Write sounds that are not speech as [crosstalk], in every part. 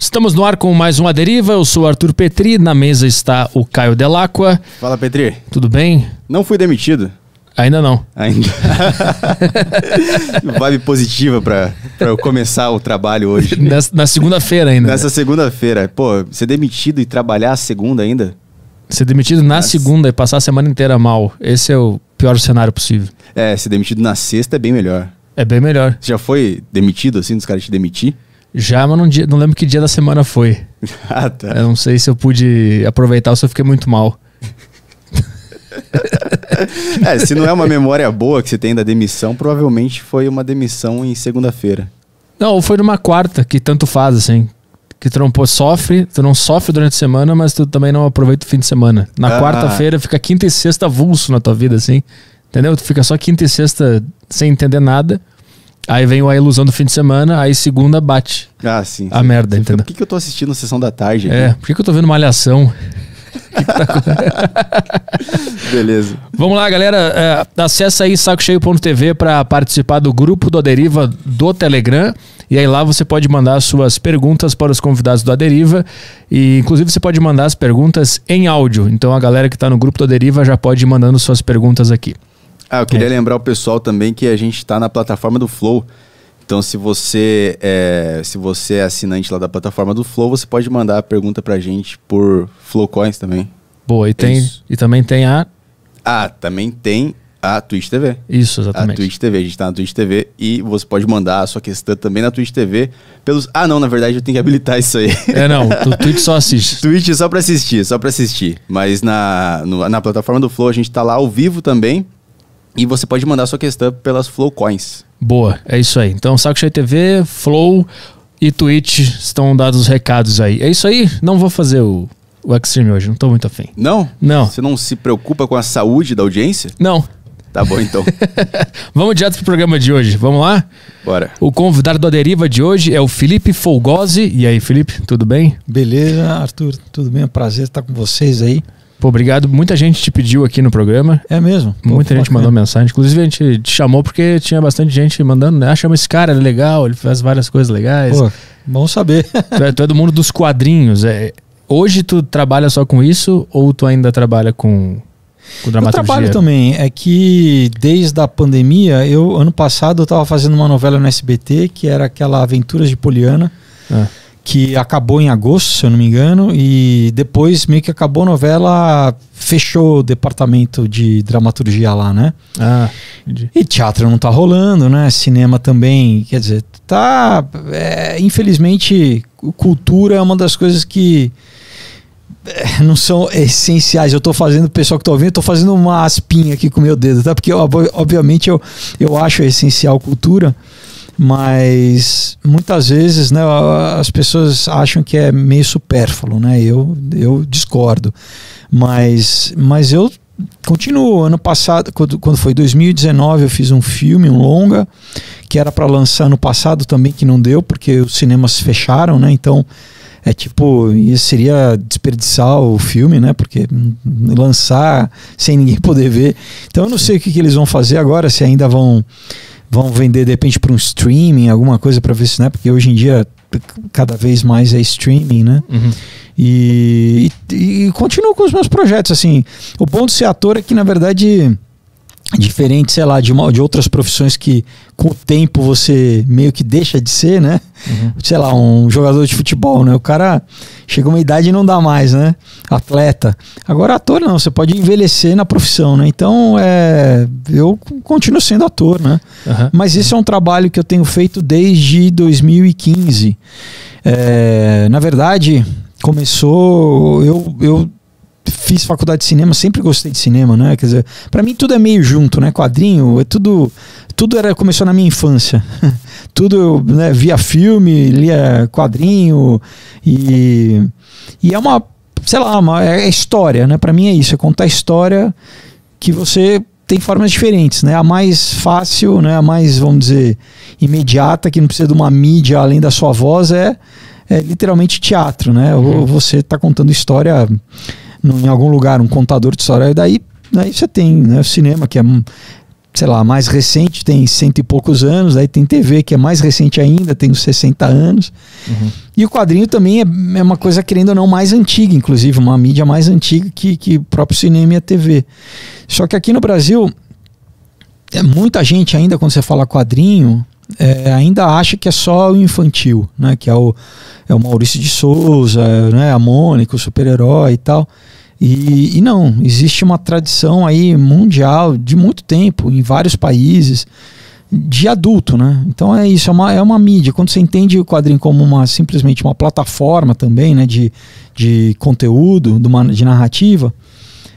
Estamos no ar com mais uma deriva. Eu sou o Arthur Petri, na mesa está o Caio Delacqua. Fala, Petri. Tudo bem? Não fui demitido. Ainda não. Ainda. [laughs] Vibe positiva pra, pra eu começar o trabalho hoje. Nessa- na segunda-feira ainda. Nessa segunda-feira. Pô, ser demitido e trabalhar a segunda ainda? Ser demitido na Nossa. segunda e passar a semana inteira mal. Esse é o pior cenário possível. É, ser demitido na sexta é bem melhor. É bem melhor. Você já foi demitido assim, dos caras te demitir? Já, mas não, dia- não lembro que dia da semana foi. [laughs] ah, tá. Eu não sei se eu pude aproveitar ou se eu fiquei muito mal. É, se não é uma memória boa que você tem da demissão, provavelmente foi uma demissão em segunda-feira. Não, ou foi numa quarta, que tanto faz, assim. Que tu não pô, sofre, tu não sofre durante a semana, mas tu também não aproveita o fim de semana. Na Ah. quarta-feira fica quinta e sexta avulso na tua vida, assim. Entendeu? Tu fica só quinta e sexta sem entender nada. Aí vem a ilusão do fim de semana, aí segunda bate. Ah, sim. A Você- merda, fica, entendeu? Por que, que eu tô assistindo a sessão da tarde? É, por que, que eu tô vendo malhação? [laughs] Beleza. Vamos lá, galera. É, acessa aí sacocheio.tv para participar do grupo do Aderiva do Telegram. E aí lá você pode mandar suas perguntas para os convidados do Aderiva. E inclusive você pode mandar as perguntas em áudio. Então a galera que está no grupo do Aderiva já pode ir mandando suas perguntas aqui. Ah, eu queria É. lembrar o pessoal também que a gente está na plataforma do Flow. Então, se você é, se você é assinante lá da plataforma do Flow, você pode mandar a pergunta pra gente por Flow Coins também. Boa, e, tem, Isso. e também tem a. Ah, também tem a Twitch TV. Isso, A exatamente. Twitch TV, a gente tá na Twitch TV e você pode mandar a sua questão também na Twitch TV pelos. Ah, não, na verdade eu tenho que habilitar isso aí. É, não, [laughs] o Twitch só assiste. Twitch só pra assistir, só pra assistir. Mas na, no- na plataforma do Flow a gente tá lá ao vivo também. E você pode mandar sua questão pelas Flow Coins. Boa, é isso aí. Então, Saco Cheio TV, Flow e Twitch estão dados os recados aí. É isso aí. Não vou fazer o, o Extreme hoje, não tô muito afim. Não? Não. Você não se preocupa com a saúde da audiência? Não. Tá bom, então. [laughs] Vamos direto pro programa de hoje. Vamos lá? Bora. O convidado da deriva de hoje é o Felipe Folgose. E aí, Felipe, tudo bem? Beleza, Arthur, tudo bem? É um prazer estar com vocês aí. Pô, obrigado. Muita gente te pediu aqui no programa. É mesmo? Pô, Muita gente bacana. mandou mensagem. Inclusive, a gente te chamou porque tinha bastante gente mandando, né? Ah, chama esse cara, ele é legal, ele faz várias coisas legais. Pô, bom saber. [laughs] Tu é, tu é do mundo dos quadrinhos. É, hoje tu trabalha só com isso ou tu ainda trabalha com, com Eu trabalho também. É que desde a pandemia, eu ano passado eu estava fazendo uma novela no SBT que era aquela Aventuras de Poliana, Ah, que acabou em agosto, se eu não me engano, e depois meio que acabou a novela, fechou o departamento de dramaturgia lá, né? ah, entendi. E teatro não tá rolando, né? Cinema também, quer dizer, tá. é, infelizmente, cultura é uma das coisas que é, não são essenciais. Eu tô fazendo, o pessoal que tá ouvindo, eu tô fazendo uma aspinha aqui com o meu dedo, tá? Porque, ob- obviamente, eu, eu acho essencial cultura, mas muitas vezes, né, as pessoas acham que é meio supérfluo, né? Eu, eu discordo. Mas, mas eu continuo. Ano passado, quando, quando foi 2019, eu fiz um filme, um longa, que era para lançar ano passado também, que não deu, porque os cinemas fecharam, né? Então, é tipo, seria desperdiçar o filme, né? Porque lançar sem ninguém [laughs] poder ver. Então, eu não sei o que, que eles vão fazer agora, se ainda vão vão vender de repente para um streaming, alguma coisa para ver se, né? Porque hoje em dia cada vez mais é streaming, né? Uhum. E, e, e continuo com os meus projetos, assim. O bom de ser ator é que, na verdade, diferente, sei lá, de, uma, de outras profissões que com o tempo você meio que deixa de ser, né? Uhum. Sei lá, um jogador de futebol, né? O cara chega uma idade e não dá mais, né? Atleta. Agora, ator não, você pode envelhecer na profissão, né? Então, é, eu continuo sendo ator, né? Aham. Mas esse é um trabalho que eu tenho feito desde 2015. É, na verdade, começou. Eu, eu fiz faculdade de cinema, sempre gostei de cinema, né? Quer dizer, para mim tudo é meio junto, né? Quadrinho, é tudo. Tudo era, começou na minha infância. [laughs] tudo eu né, via filme, lia quadrinho e, e é uma, sei lá, uma, é história, né? Para mim é isso, é contar história que você tem formas diferentes, né? A mais fácil, né? A mais, vamos dizer, imediata, que não precisa de uma mídia além da sua voz, é, é literalmente teatro, né? Ou você está contando história em algum lugar, um contador de história, e daí, daí você tem né, o cinema, que é, sei lá, mais recente tem cento e poucos anos, aí tem TV que é mais recente ainda, tem uns 60 anos. Uhum. E o quadrinho também é, é, uma coisa, querendo ou não, mais antiga, inclusive, uma mídia mais antiga que, que o próprio cinema e a TV. Só que aqui no Brasil, é, muita gente ainda, quando você fala quadrinho, é, ainda acha que é só o infantil, né? Que é o, é o Maurício de Souza, né? a Mônica, o super-herói e tal. E, e, não, existe uma tradição aí mundial de muito tempo, em vários países, de adulto, né? Então é isso, é uma, é uma mídia. Quando você entende o quadrinho como uma, simplesmente uma plataforma também, né? De, de conteúdo, de, uma, de narrativa,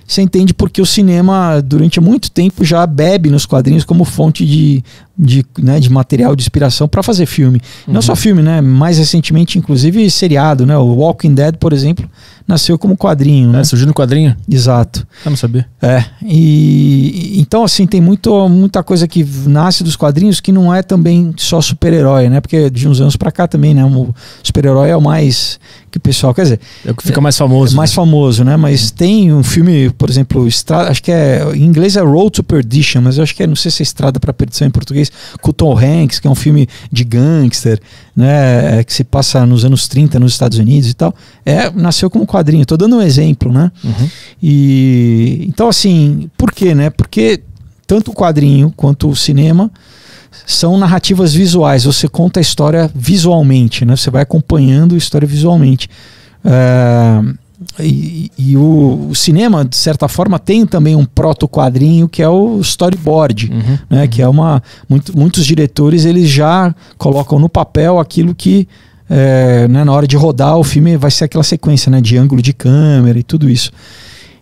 você entende porque o cinema, durante muito tempo, já bebe nos quadrinhos como fonte de, de, né, de material de inspiração para fazer filme. Uhum. Não só filme, né? Mais recentemente, inclusive, seriado, né? O Walking Dead, por exemplo, nasceu como quadrinho. É, né? surgiu no quadrinho? Exato. Eu não sabia. É. E então, assim, tem muito, muita coisa que nasce dos quadrinhos que não é também só super-herói, né? Porque de uns anos para cá também, né? O super-herói é o mais que o pessoal, quer dizer, é o que fica mais famoso. É mais né? famoso, né? Mas tem um filme, por exemplo, Estrada, acho que é em inglês é Road to Perdition, mas eu acho que é, não sei se é Estrada para Perdição em português, com o Tom Hanks, que é um filme de gangster, né? É, que se passa nos anos 30 nos Estados Unidos e tal. É, nasceu como quadrinho. Tô dando um exemplo, né? Uhum. E então assim, por quê, né? Porque tanto o quadrinho quanto o cinema são narrativas visuais. Você conta a história visualmente, né? Você vai acompanhando a história visualmente. É, e, e o, o, cinema, de certa forma, tem também um proto-quadrinho que é o storyboard, uhum, né? Uhum. Que é uma. Muito, muitos diretores eles já colocam no papel aquilo que. É, né, na hora de rodar o filme vai ser aquela sequência né, de ângulo de câmera e tudo isso.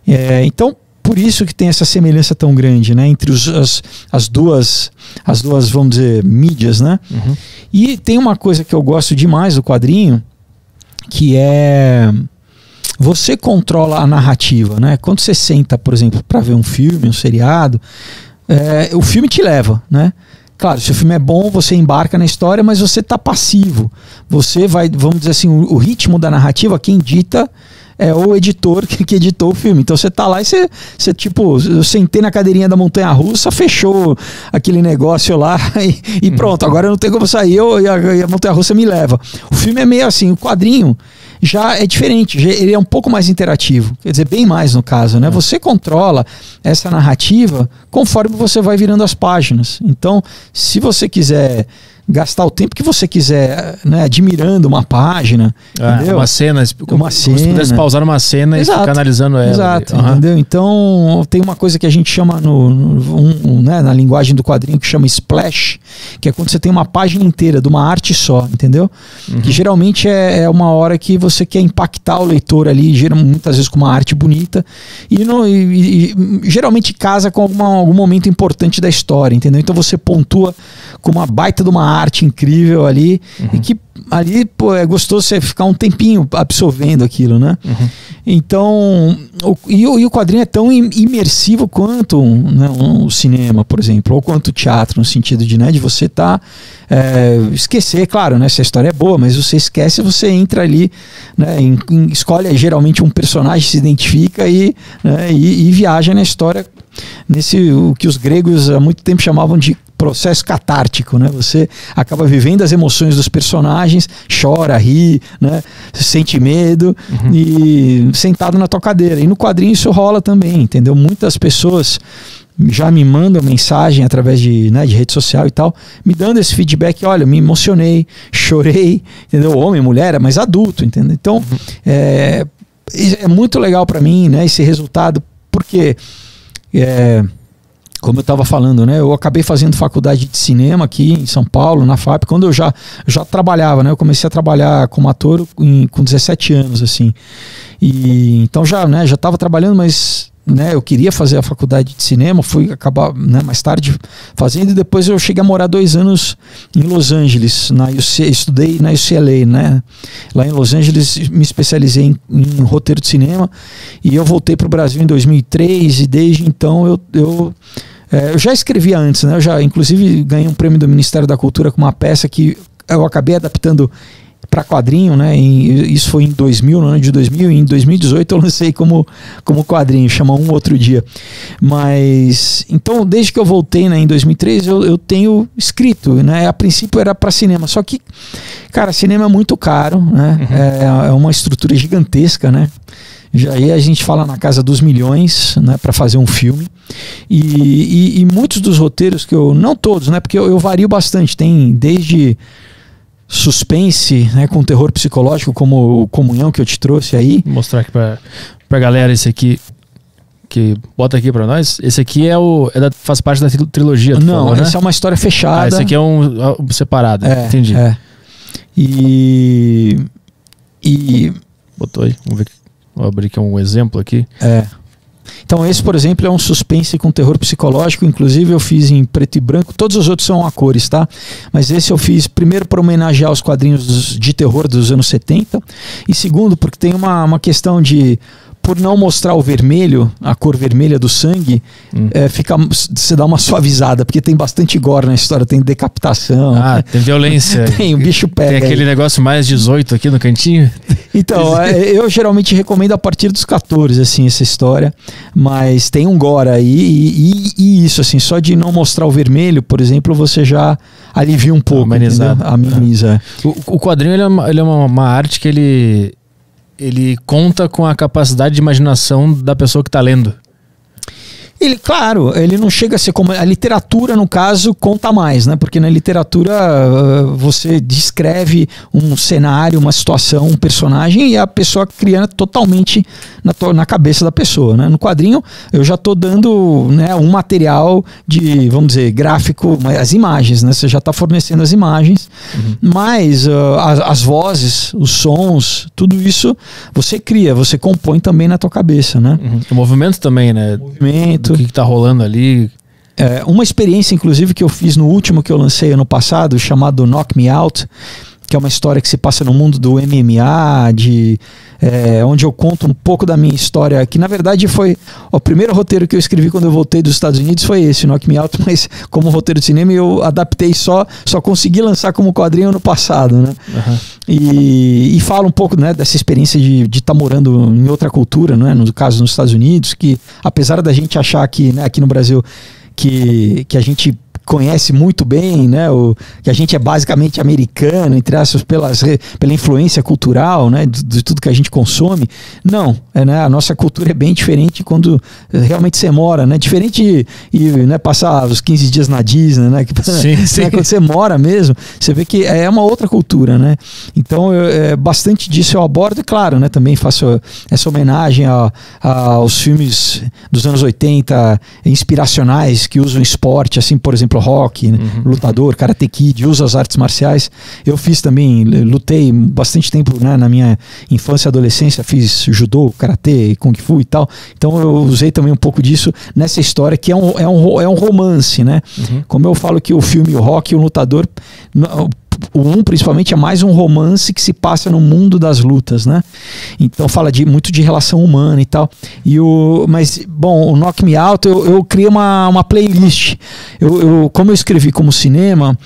É, então, por isso que tem essa semelhança tão grande, né, entre os, as, as duas, as duas, vamos dizer, mídias, né? Uhum. E tem uma coisa que eu gosto demais do quadrinho, que é você controla a narrativa, né? Quando você senta, por exemplo, para ver um filme, um seriado, é, o filme te leva, né? Claro, se o filme é bom, você embarca na história, mas você está passivo. Você vai, vamos dizer assim, o, o ritmo da narrativa, quem dita é o editor que, que editou o filme. Então você tá lá e você, você tipo, eu sentei na cadeirinha da montanha russa, fechou aquele negócio lá [laughs] e, e uhum. pronto, agora não tenho como sair, eu, e a, a montanha russa me leva. O filme é meio assim, o quadrinho já é diferente, ele é um pouco mais interativo, quer dizer, bem mais no caso, né? Uhum. Você controla essa narrativa conforme você vai virando as páginas. Então, se você quiser gastar o tempo que você quiser, né, admirando uma página, é? Uma cena, uma cena. se pudesse pausar uma cena Exato. e ficar analisando ela. Exato, uhum. entendeu? Então, tem uma coisa que a gente chama no, no um, um, né, na linguagem do quadrinho que chama splash, que é quando você tem uma página inteira de uma arte só, entendeu? Uhum. Que geralmente é, é, uma hora que você quer impactar o leitor ali, muitas vezes com uma arte bonita, e, no, e, e geralmente casa com alguma, algum momento importante da história, entendeu? Então você pontua com uma baita de uma arte incrível ali uhum. e que ali pô, é gostoso você ficar um tempinho absorvendo aquilo, né? Uhum. Então, o, e, e, o quadrinho é tão imersivo quanto né, um, o cinema, por exemplo, ou quanto o teatro, no sentido de, né, de você tá é, esquecer, claro, né? Se a história é boa, mas você esquece, você entra ali, né, em, em, escolhe geralmente um personagem, se identifica e, né, e, e viaja na história nesse o que os gregos há muito tempo chamavam de processo catártico, né? Você acaba vivendo as emoções dos personagens, chora, ri, né? Sente medo uhum. e sentado na tua cadeira. E no quadrinho isso rola também, entendeu? Muitas pessoas já me mandam mensagem através de, né, de rede social e tal, me dando esse feedback, olha, me emocionei, chorei, entendeu? Homem, mulher, mas adulto, entendeu? Então, uhum. é, é muito legal para mim, né, esse resultado, porque é, como eu estava falando, né? Eu acabei fazendo faculdade de cinema aqui em São Paulo, na FAP, quando eu já, já trabalhava, né? Eu comecei a trabalhar como ator em, com 17 anos, assim. E então já, né, já estava trabalhando, mas né, eu queria fazer a faculdade de cinema, fui acabar né, mais tarde fazendo e depois eu cheguei a morar dois anos em Los Angeles, na UC, estudei na UCLA, né? Lá em Los Angeles me especializei em, em roteiro de cinema e eu voltei para o Brasil em 2003 e desde então eu, eu é, eu já escrevia antes, né? Eu já, inclusive, ganhei um prêmio do Ministério da Cultura com uma peça que eu acabei adaptando para quadrinho, né? Em, isso foi em 2000, no ano de 2000, e em 2018 eu lancei como, como quadrinho, chama Um Outro Dia. Mas, então, desde que eu voltei né, em 2003, eu, eu tenho escrito, né? A princípio era para cinema, só que, cara, cinema é muito caro, né? Uhum. É, é uma estrutura gigantesca, né? Já aí a gente fala na casa dos milhões, né, para fazer um filme. E, e, e, muitos dos roteiros que eu, não todos, né, porque eu, eu vario bastante. Tem desde suspense, né, com terror psicológico, como o Comunhão que eu te trouxe aí. Vou mostrar aqui pra, pra galera esse aqui. Que bota aqui pra nós. Esse aqui é o. É da, faz parte da trilogia. Não, falou, né? essa é uma história fechada. Ah, esse aqui é um, é um separado. É, entendi. É. E. E. Botou aí. Vamos ver. Vou abrir aqui um exemplo aqui. É. Então, esse, por exemplo, é um suspense com terror psicológico. Inclusive, eu fiz em preto e branco. Todos os outros são a cores, tá? Mas esse eu fiz primeiro para homenagear os quadrinhos de terror dos anos 70. E segundo, porque tem uma, uma questão de por não mostrar o vermelho, a cor vermelha do sangue, hum. é, fica, você dá uma suavizada, porque tem bastante gore na história, tem decapitação. Ah, tem violência. [laughs] tem, o bicho pega. Tem aquele aí. negócio mais 18 aqui no cantinho. [laughs] Então, [laughs] é, eu geralmente recomendo a partir dos 14, assim, essa história. Mas tem um gore aí, e, e, e isso, assim, só de não mostrar o vermelho, por exemplo, você já alivia um pouco. Ameniza. É. O, o quadrinho ele é, uma, ele é uma, uma arte que ele ele conta com a capacidade de imaginação da pessoa que está lendo. Ele, claro, ele não chega a ser como. A literatura, no caso, conta mais, né? Porque na literatura uh, você descreve um cenário, uma situação, um personagem e a pessoa cria totalmente na, na cabeça da pessoa, né? No quadrinho, eu já estou dando né, um material de, vamos dizer, gráfico, as imagens, né? Você já está fornecendo as imagens, uhum. mas uh, as, as, vozes, os sons, tudo isso você cria, você compõe também na tua cabeça, né? Uhum. O movimento também, né? O movimento o que, está rolando ali. É, uma experiência, inclusive, que eu fiz no último que eu lancei ano passado, chamado Knock Me Out, que é uma história que se passa no mundo do MMA, de é, onde eu conto um pouco da minha história, que na verdade foi o primeiro roteiro que eu escrevi quando eu voltei dos Estados Unidos foi esse, Knock Me Out, [laughs] mas como roteiro de cinema eu adaptei só, só consegui lançar como quadrinho ano passado, né? Uhum. E, e falo um pouco né, dessa experiência de estar tá morando em outra cultura, né? no caso nos Estados Unidos, que apesar da gente achar que né, aqui no Brasil que, que a gente conhece muito bem, né? O, que a gente é basicamente americano, entre aspas, pelas, pela influência cultural, né? De, de, tudo que a gente consome. Não, é, né? A nossa cultura é bem diferente quando realmente você mora, né? Diferente e né, passar os 15 dias na Disney, né? Que, [laughs] sim, né? sim. Quando você mora mesmo, você vê que é uma outra cultura, né? Então, eu, é, bastante disso eu abordo e, claro, né? Também faço essa homenagem a, a, aos filmes dos anos 80 inspiracionais que usam esporte, assim, por exemplo, rock, né? uhum. lutador, karate kid, usa as artes marciais. Eu fiz também, lutei bastante tempo né, na minha infância e adolescência, fiz judô, karatê, kung fu e tal. Então eu usei também um pouco disso nessa história que é um, é um, é um romance, né? Uhum. Como eu falo que o filme O Rock e o Lutador o um principalmente é mais um romance que se passa no mundo das lutas, né? Então fala de muito de relação humana e tal. E o, mas bom, o Knock Me Out eu, eu criei uma, uma playlist. Eu, eu como eu escrevi como cinema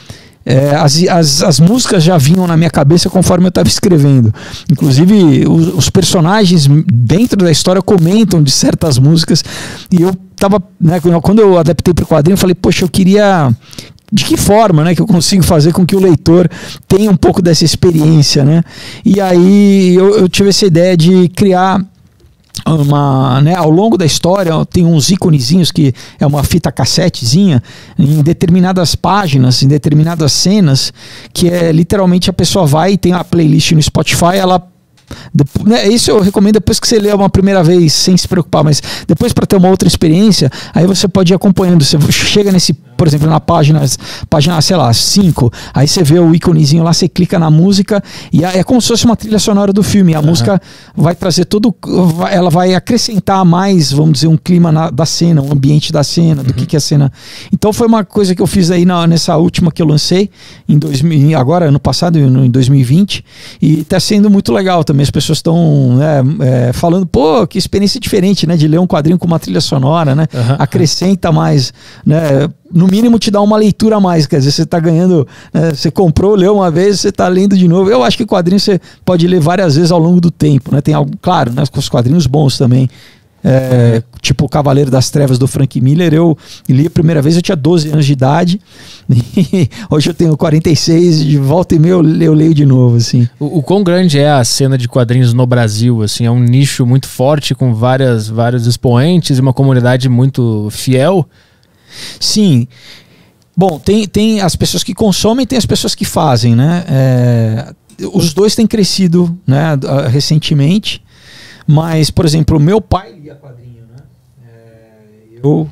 é, as, as, as músicas já vinham na minha cabeça conforme eu estava escrevendo. Inclusive, os, os, personagens dentro da história comentam de certas músicas. E eu tava, né, quando eu adaptei para o quadrinho, eu falei, poxa, eu queria de que forma né, que eu consigo fazer com que o leitor tenha um pouco dessa experiência, né? E aí eu, eu tive essa ideia de criar uma, né, ao longo da história tem uns íconezinhos que é uma fita cassetezinha em determinadas páginas, em determinadas cenas, que é literalmente a pessoa vai e tem a playlist no Spotify, ela né, isso eu recomendo depois que você lê uma primeira vez, sem se preocupar, mas depois para ter uma outra experiência, aí você pode ir acompanhando. Você chega nesse, por exemplo, na página, página, sei lá, 5, aí você vê o íconezinho lá, você clica na música e é como se fosse uma trilha sonora do filme. A uhum. música vai trazer todo. Ela vai acrescentar mais, vamos dizer, um clima na, da cena, um ambiente da cena, do uhum. que, que é a cena. Então foi uma coisa que eu fiz aí na, nessa última que eu lancei, em 2000, agora, ano passado, em 2020, e está sendo muito legal também também as pessoas estão né, é, falando, pô, que experiência diferente, né? De ler um quadrinho com uma trilha sonora, né? Uhum. Acrescenta mais, né? no mínimo te dá uma leitura a mais. Quer dizer, você está ganhando. Né, você comprou, leu uma vez, você está lendo de novo. Eu acho que quadrinho você pode ler várias vezes ao longo do tempo. Né? Tem algo, claro, né, com os quadrinhos bons também. É, tipo o Cavaleiro das Trevas do Frank Miller, eu li a primeira vez, eu tinha 12 anos de idade. [laughs] hoje eu tenho 46, de volta e meia eu, eu leio de novo, assim. O, o, quão grande é a cena de quadrinhos no Brasil, assim? É um nicho muito forte, com várias, vários expoentes e uma comunidade muito fiel? Sim. Bom, tem, tem as pessoas que consomem tem as pessoas que fazem, né? É, os dois têm crescido né, recentemente. Mas, por exemplo, meu pai lia quadrinho, né? É, eu,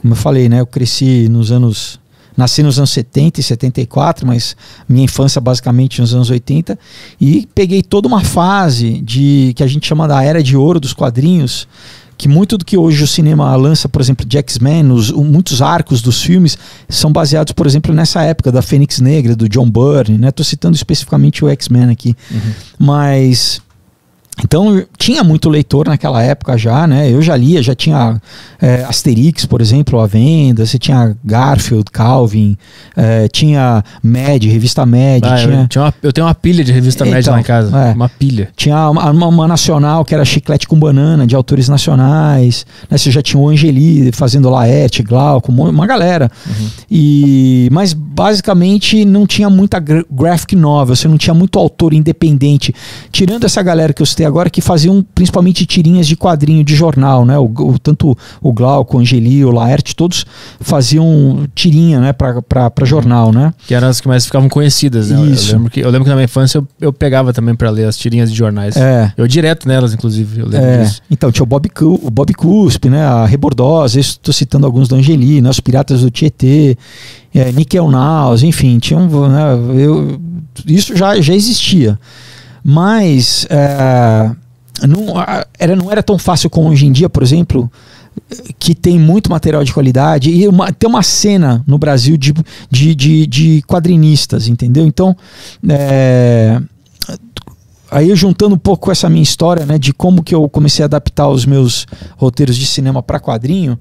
como eu falei, né? Eu cresci nos anos. Nasci nos anos 70 e 74, mas minha infância basicamente nos anos 80. E peguei toda uma fase de que a gente chama da era de ouro dos quadrinhos que muito do que hoje o cinema lança, por exemplo, de X-Men, muitos arcos dos filmes são baseados, por exemplo, nessa época da Fênix Negra, do John Byrne, né? Tô citando especificamente o X-Men aqui. Uhum. Mas então tinha muito leitor naquela época já, né? Eu já lia, já tinha é, Asterix, por exemplo, à venda, você tinha Garfield, Calvin, é, tinha Mad, revista Mad. Ah, tinha... Eu, tinha uma, eu, tenho uma pilha de revista então, Mad lá em casa, é, uma pilha. Tinha uma, uma, uma, nacional que era Chiclete com Banana, de autores nacionais, né? Você já tinha o Angeli fazendo Laerte, Glauco, uma galera. Uhum. E, mas basicamente não tinha muita graphic novel, você não tinha muito autor independente. Tirando essa galera que eu citei agora que faziam principalmente tirinhas de quadrinho de jornal, né? O, o tanto o Glauco, o Angeli, o Laerte, todos faziam tirinha, né, para jornal, né? Que eram as que mais ficavam conhecidas, né? Isso. Eu lembro que, eu lembro que na minha infância eu, eu pegava também para ler as tirinhas de jornais. É. Eu direto nelas, inclusive, eu lembro é. disso. Então, tinha o Bob, o Bob Cuspe, né? A Rebordosa, estou citando alguns do Angeli, né? Os Piratas do Tietê, é, Nickel Naus, enfim, tinha um, né, eu, isso já, já existia. Mas é, não, era, não era tão fácil como hoje em dia, por exemplo, que tem muito material de qualidade e uma, tem uma cena no Brasil de, de, de, de quadrinistas, entendeu? Então, é, aí juntando um pouco essa minha história, né, de como que eu comecei a adaptar os meus roteiros de cinema para quadrinho,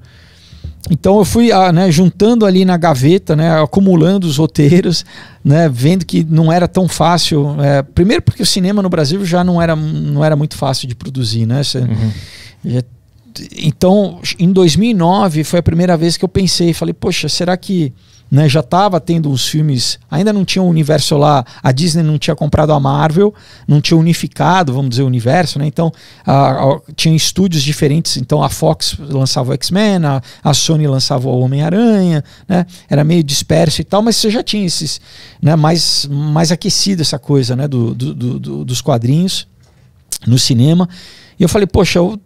então eu fui ah, né, juntando ali na gaveta, né, acumulando os roteiros, né, vendo que não era tão fácil. É, primeiro porque o cinema no Brasil já não era, não era muito fácil de produzir, né? Cê, uhum. já, então, em 2009 foi a primeira vez que eu pensei, falei, poxa, será que né, já estava tendo os filmes, ainda não tinha o um universo lá, a Disney não tinha comprado a Marvel, não tinha unificado, vamos dizer, o universo, né? Então, a, a, tinha estúdios diferentes, então a Fox lançava o X-Men, a, a, Sony lançava o Homem-Aranha, né? Era meio disperso e tal, mas você já tinha esses, né, mais, mais aquecido essa coisa, né, do, do, do dos quadrinhos no cinema. E eu falei, poxa, eu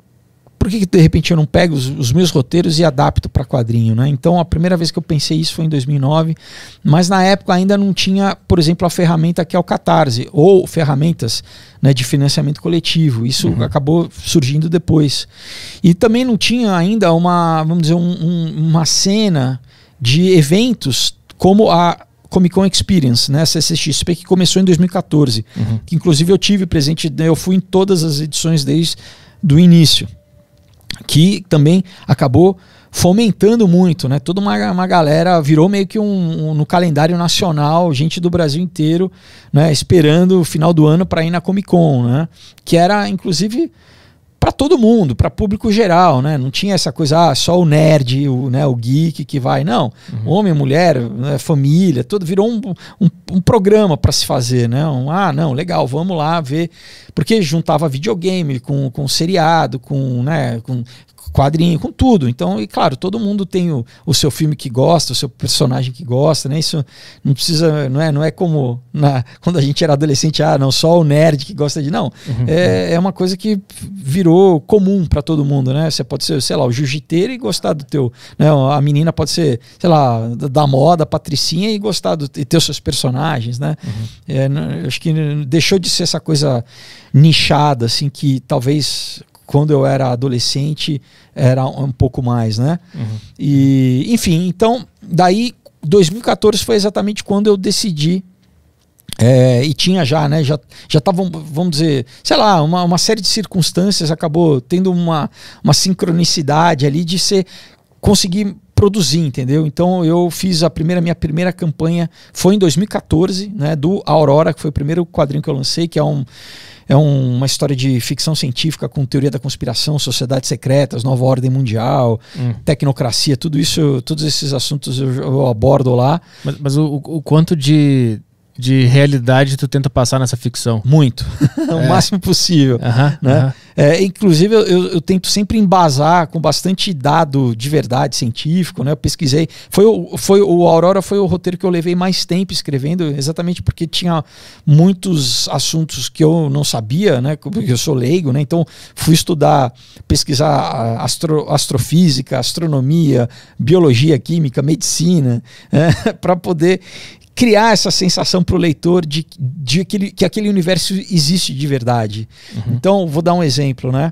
por que, que de repente eu não pego os, os meus roteiros e adapto para quadrinho, né? Então a primeira vez que eu pensei isso foi em 2009, mas na época ainda não tinha, por exemplo, a ferramenta que é o Catarse ou ferramentas né, de financiamento coletivo. Isso uhum. acabou surgindo depois. E também não tinha ainda uma, vamos dizer, um, um, uma cena de eventos como a Comic Con Experience, né, CCXP, que começou em 2014. Uhum. Que inclusive eu tive presente, né, eu fui em todas as edições desde do início que também acabou fomentando muito, né? Toda uma, uma galera virou meio que um, um, no calendário nacional, gente do Brasil inteiro, né? Esperando o final do ano para ir na Comic Con, né? Que era inclusive para todo mundo, para público geral, né? Não tinha essa coisa, ah, só o nerd, o, né, o geek que vai, não. Uhum. Homem, mulher, né, família, tudo virou um, um, um programa para se fazer, né? Um, ah, não, legal, vamos lá ver, porque juntava videogame com, com seriado, com, né, com quadrinho, com tudo. Então, e claro, todo mundo tem o, o seu filme que gosta, o seu personagem que gosta, né? Isso não precisa, não é, não é como na, quando a gente era adolescente, ah, não, só o nerd que gosta de. Não. Uhum. É, é uma coisa que virou comum para todo mundo, né? Você pode ser, sei lá, o jiu-jiteiro e gostar do teu. Né? A menina pode ser, sei lá, da moda, patricinha e gostar do, e ter os seus personagens, né? Uhum. É, acho que deixou de ser essa coisa nichada, assim, que talvez quando eu era adolescente era um pouco mais, né? Uhum. E, enfim, então, daí 2014 foi exatamente quando eu decidi é, e tinha já, né? Já já estavam, vamos dizer, sei lá, uma, uma série de circunstâncias acabou tendo uma, uma sincronicidade ali de ser conseguir produzir, entendeu? Então eu fiz a primeira minha primeira campanha foi em 2014, né, do Aurora, que foi o primeiro quadrinho que eu lancei, que é um é um, uma história de ficção científica com teoria da conspiração, sociedades secretas, nova ordem mundial, hum. tecnocracia, tudo isso, todos esses assuntos eu, eu abordo lá. Mas, mas o, o, quanto de de realidade tu tenta passar nessa ficção? Muito. [laughs] o é. máximo possível. né? É, inclusive, eu, eu, tento sempre embasar com bastante dado de verdade científico. Né? Eu pesquisei. Foi o, foi, o Aurora foi o roteiro que eu levei mais tempo escrevendo, exatamente porque tinha muitos assuntos que eu não sabia, né? porque eu sou leigo. Né? Então, fui estudar, pesquisar astro, astrofísica, astronomia, biologia, química, medicina, né? [laughs] para poder criar essa sensação para o leitor de, de aquele, que aquele universo existe de verdade. Uhum. Então, vou dar um exemplo, né?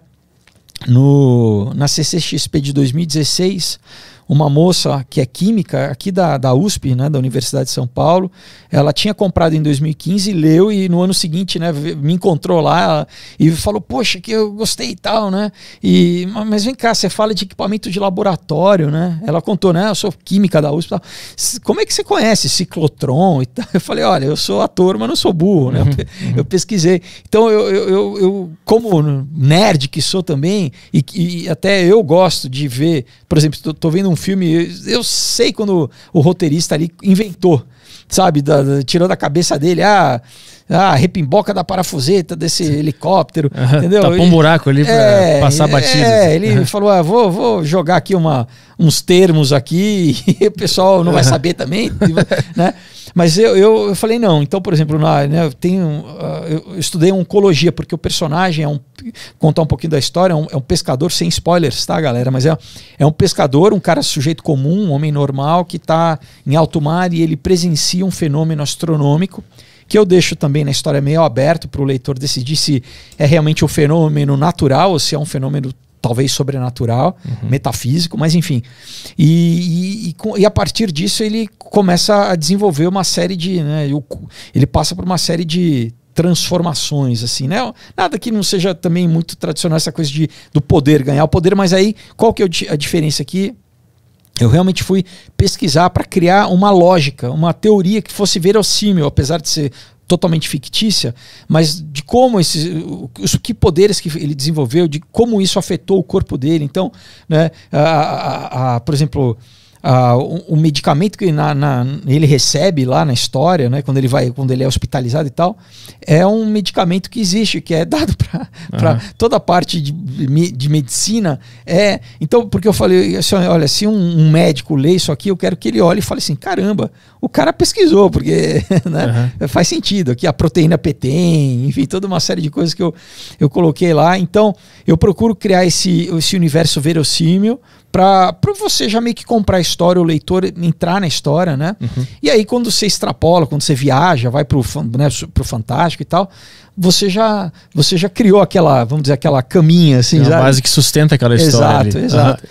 No, na CCXP de 2016, uma moça que é química aqui da, da USP, né, da Universidade de São Paulo. Ela tinha comprado em 2015, leu e no ano seguinte, né, me encontrou lá e falou: "Poxa, que eu gostei e tal, né? E mas vem cá, você fala de equipamento de laboratório, né? Ela contou, né? Eu sou química da USP, tal. Como é que você conhece ciclotron e tal? Eu falei: "Olha, eu sou ator, mas não sou burro, né? Uhum, eu, pesquisei. Então eu, eu, eu, eu, como nerd que sou também e, e até eu gosto de ver, por exemplo, tô vendo um um filme. Eu sei quando o roteirista ali inventou, sabe? Da, da, tirou da cabeça dele, ah, ah, repimboca da parafuseta desse helicóptero. Entendeu? Tapou um buraco ali é, pra passar batido. É, ele falou: ah, vou, vou jogar aqui uma, uns termos aqui [laughs] e o pessoal não vai saber também, [laughs] né? Mas eu, eu, eu, falei, não. Então, por exemplo, na, né, eu, tenho, uh, eu estudei oncologia, porque o personagem é um. Contar um pouquinho da história, é um, é um pescador, sem spoilers, tá, galera? Mas é, é um pescador, um cara sujeito comum, um homem normal, que está em alto mar e ele presencia um fenômeno astronômico que eu deixo também na história meio aberto para o leitor decidir se é realmente um fenômeno natural ou se é um fenômeno talvez sobrenatural, uhum. metafísico, mas enfim. E, e, e, a partir disso ele começa a desenvolver uma série de. Né, ele passa por uma série de transformações, assim, né? Nada que não seja também muito tradicional essa coisa de, do poder, ganhar o poder, mas aí qual que é a diferença aqui? Eu realmente fui pesquisar para criar uma lógica, uma teoria que fosse verossímil, apesar de ser totalmente fictícia, mas de como esses, os que poderes que ele desenvolveu, de como isso afetou o corpo dele. Então, né, a, a, a, por exemplo, ah, o, o, medicamento que na, na, ele recebe lá na história, né, quando ele vai, quando ele é hospitalizado e tal, é um medicamento que existe, que é dado [laughs] para uhum. toda a parte de, de medicina. É, então, porque eu falei, assim, olha, se um, um, médico lê isso aqui, eu quero que ele olhe e fale assim, caramba, o cara pesquisou, porque [laughs] né, uhum. faz sentido. Aqui a proteína PTEN, enfim, toda uma série de coisas que eu, eu coloquei lá. Então, eu procuro criar esse, esse universo verossímil para você já meio que comprar a história, o leitor entrar na história, né? Uhum. E aí, quando você extrapola, quando você viaja, vai pro, né, pro Fantástico e tal, você já, você já criou aquela, vamos dizer, aquela caminha, assim. É a base que sustenta aquela história. Exato, ali. exato. Uhum.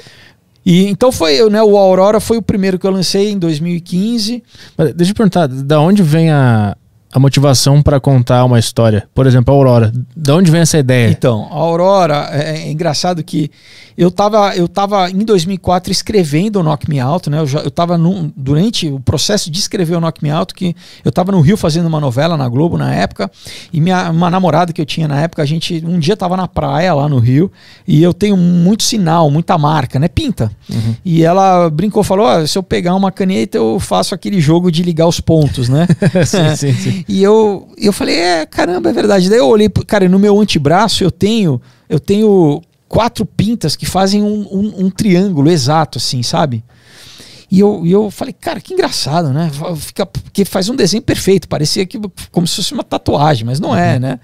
E então foi, né, o Aurora foi o primeiro que eu lancei em 2015. Mas deixa eu perguntar, da onde vem a, a motivação para contar uma história? Por exemplo, a Aurora. De onde vem essa ideia? Então, a Aurora, é, é engraçado que eu estava eu tava em 2004 escrevendo o Knock Me Out, né? Eu, já, eu tava no, durante o processo de escrever o Knock Me Out, que eu estava no Rio fazendo uma novela na Globo na época, e minha, uma namorada que eu tinha na época, a gente um dia estava na praia lá no Rio, e eu tenho muito sinal, muita marca, né? Pinta. Uhum. E ela brincou, falou: se eu pegar uma caneta, eu faço aquele jogo de ligar os pontos, né? [laughs] sim, sim, sim. E eu, eu falei, é, caramba, é verdade. Daí eu olhei, cara, no meu antebraço eu tenho, eu tenho quatro pintas que fazem um, um, um triângulo exato, assim, sabe? E eu, e eu falei, cara, que engraçado, né? Fica, porque faz um desenho perfeito, parecia que como se fosse uma tatuagem, mas não é, uhum. né?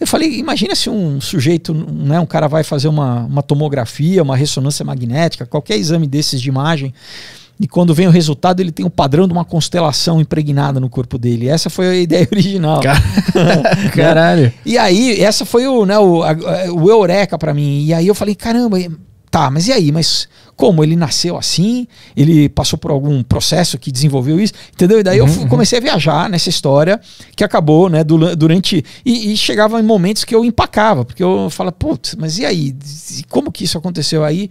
Eu falei, imagina se um sujeito, né, um cara vai fazer uma, uma tomografia, uma ressonância magnética, qualquer exame desses de imagem, e quando vem o resultado, ele tem o padrão de uma constelação impregnada no corpo dele. Essa foi a [laughs] ideia original. [laughs] Caralho. e aí, essa foi o, né, o, a, o eureka para mim. E aí eu falei, caramba, tá, mas e aí? Mas como? Ele nasceu assim? Ele passou por algum processo que desenvolveu isso? Entendeu? E daí uhum, eu uhum. comecei a viajar nessa história que acabou, né, durante... E, e chegava em momentos que eu empacava, porque eu falava, putz, mas e aí? Como que isso aconteceu aí?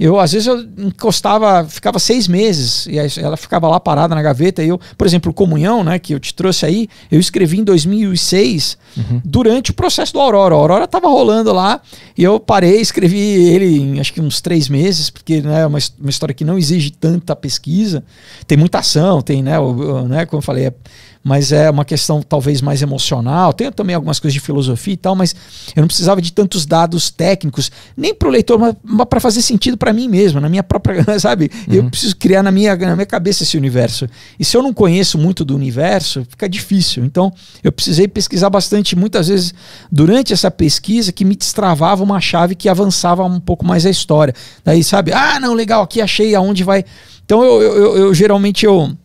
Eu, às vezes, eu encostava, ficava seis meses, e ela ficava lá parada na gaveta. E eu, por exemplo, Comunhão, né, que eu te trouxe aí, eu escrevi em 2006, uhum. durante o processo do Aurora. A Aurora estava rolando lá, e eu parei, escrevi ele em acho que uns três meses, porque né, é uma, uma história que não exige tanta pesquisa. Tem muita ação, tem, né, o, né como eu falei, é mas é uma questão talvez mais emocional. Tem também algumas coisas de filosofia e tal, mas eu não precisava de tantos dados técnicos, nem para o leitor, mas, mas para fazer sentido para mim mesmo, na minha própria, [laughs] sabe? Uhum. Eu preciso criar na minha, na minha cabeça esse universo. E se eu não conheço muito do universo, fica difícil. Então, eu precisei pesquisar bastante, muitas vezes, durante essa pesquisa, que me destravava uma chave que avançava um pouco mais a história. Daí, sabe? Ah, não, legal, aqui achei aonde vai. Então, eu, eu, eu, eu geralmente eu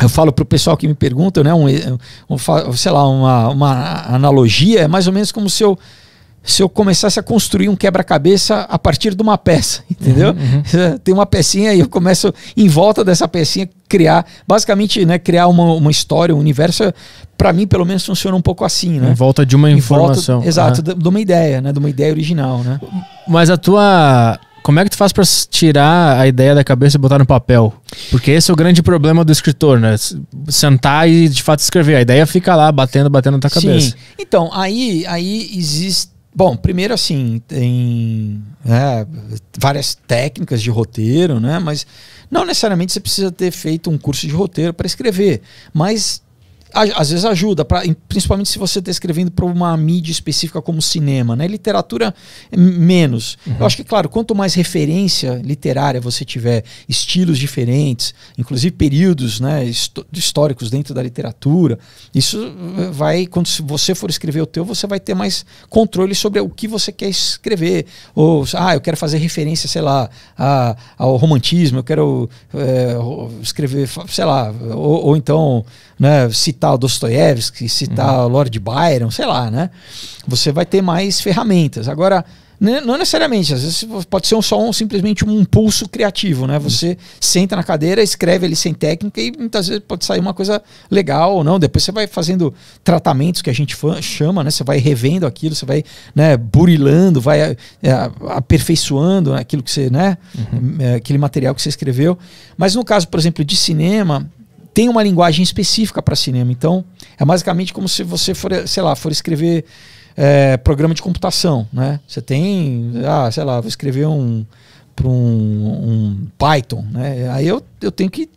eu falo para o pessoal que me pergunta, né, um, um, sei lá, uma, uma analogia, é mais ou menos como se eu, se eu começasse a construir um quebra-cabeça a partir de uma peça, [laughs] entendeu? Uhum, uhum. [laughs] Tem uma pecinha e eu começo, em volta dessa pecinha, criar, basicamente, né, criar uma, uma história, um universo, para mim, pelo menos, funciona um pouco assim, né? Em volta de uma informação. Volta, exato, uhum. de, de uma ideia, né, de uma ideia original, né? Mas a tua como é que tu faz para tirar a ideia da cabeça e botar no papel? Porque esse é o grande problema do escritor, né? Sentar e de fato escrever. A ideia fica lá batendo, batendo na tua cabeça. Sim. Então, aí, aí existe. Bom, primeiro assim, tem né, várias técnicas de roteiro, né? Mas não necessariamente você precisa ter feito um curso de roteiro para escrever. Mas às vezes ajuda, pra, principalmente se você está escrevendo para uma mídia específica como cinema. Né? Literatura, menos. Uhum. Eu acho que, claro, quanto mais referência literária você tiver, estilos diferentes, inclusive períodos né, históricos dentro da literatura, isso vai, quando você for escrever o teu, você vai ter mais controle sobre o que você quer escrever. Ou, ah, eu quero fazer referência, sei lá, a, ao romantismo, eu quero é, escrever, sei lá, ou, ou então né, citar o Dostoiévski, citar uhum. o Lord Byron, sei lá, né? Você vai ter mais ferramentas. Agora, não necessariamente, às vezes pode ser um, só um, simplesmente um impulso criativo, né? Você uhum. senta na cadeira, escreve ali sem técnica e muitas vezes pode sair uma coisa legal ou não. Depois você vai fazendo tratamentos que a gente chama, né? Você vai revendo aquilo, você vai né, burilando, vai é, aperfeiçoando aquilo que você, né? Uhum. É, aquele material que você escreveu. Mas no caso, por exemplo, de cinema, tem uma linguagem específica para cinema. Então, é basicamente como se você for, sei lá, for escrever é, programa de computação, né? Você tem, ah, sei lá, vou escrever um para um, um, Python, né? Aí eu, eu tenho que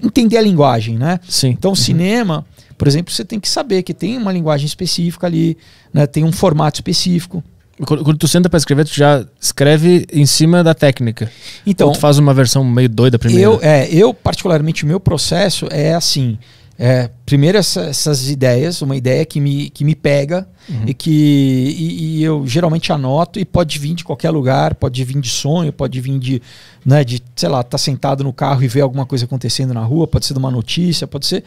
entender a linguagem, né? Sim. Então, uhum. cinema, por exemplo, você tem que saber que tem uma linguagem específica ali, né? Tem um formato específico. Quando, quando tu senta para escrever, tu já escreve em cima da técnica. Então, Ou tu faz uma versão meio doida primeiro. Eu, é, eu particularmente, o meu processo é assim. É, primeiro essa, essas ideias, uma ideia que me, que me pega uhum. e que e, e, eu geralmente anoto e pode vir de qualquer lugar, pode vir de sonho, pode vir de, né, de sei lá, tá sentado no carro e ver alguma coisa acontecendo na rua, pode ser de uma notícia, pode ser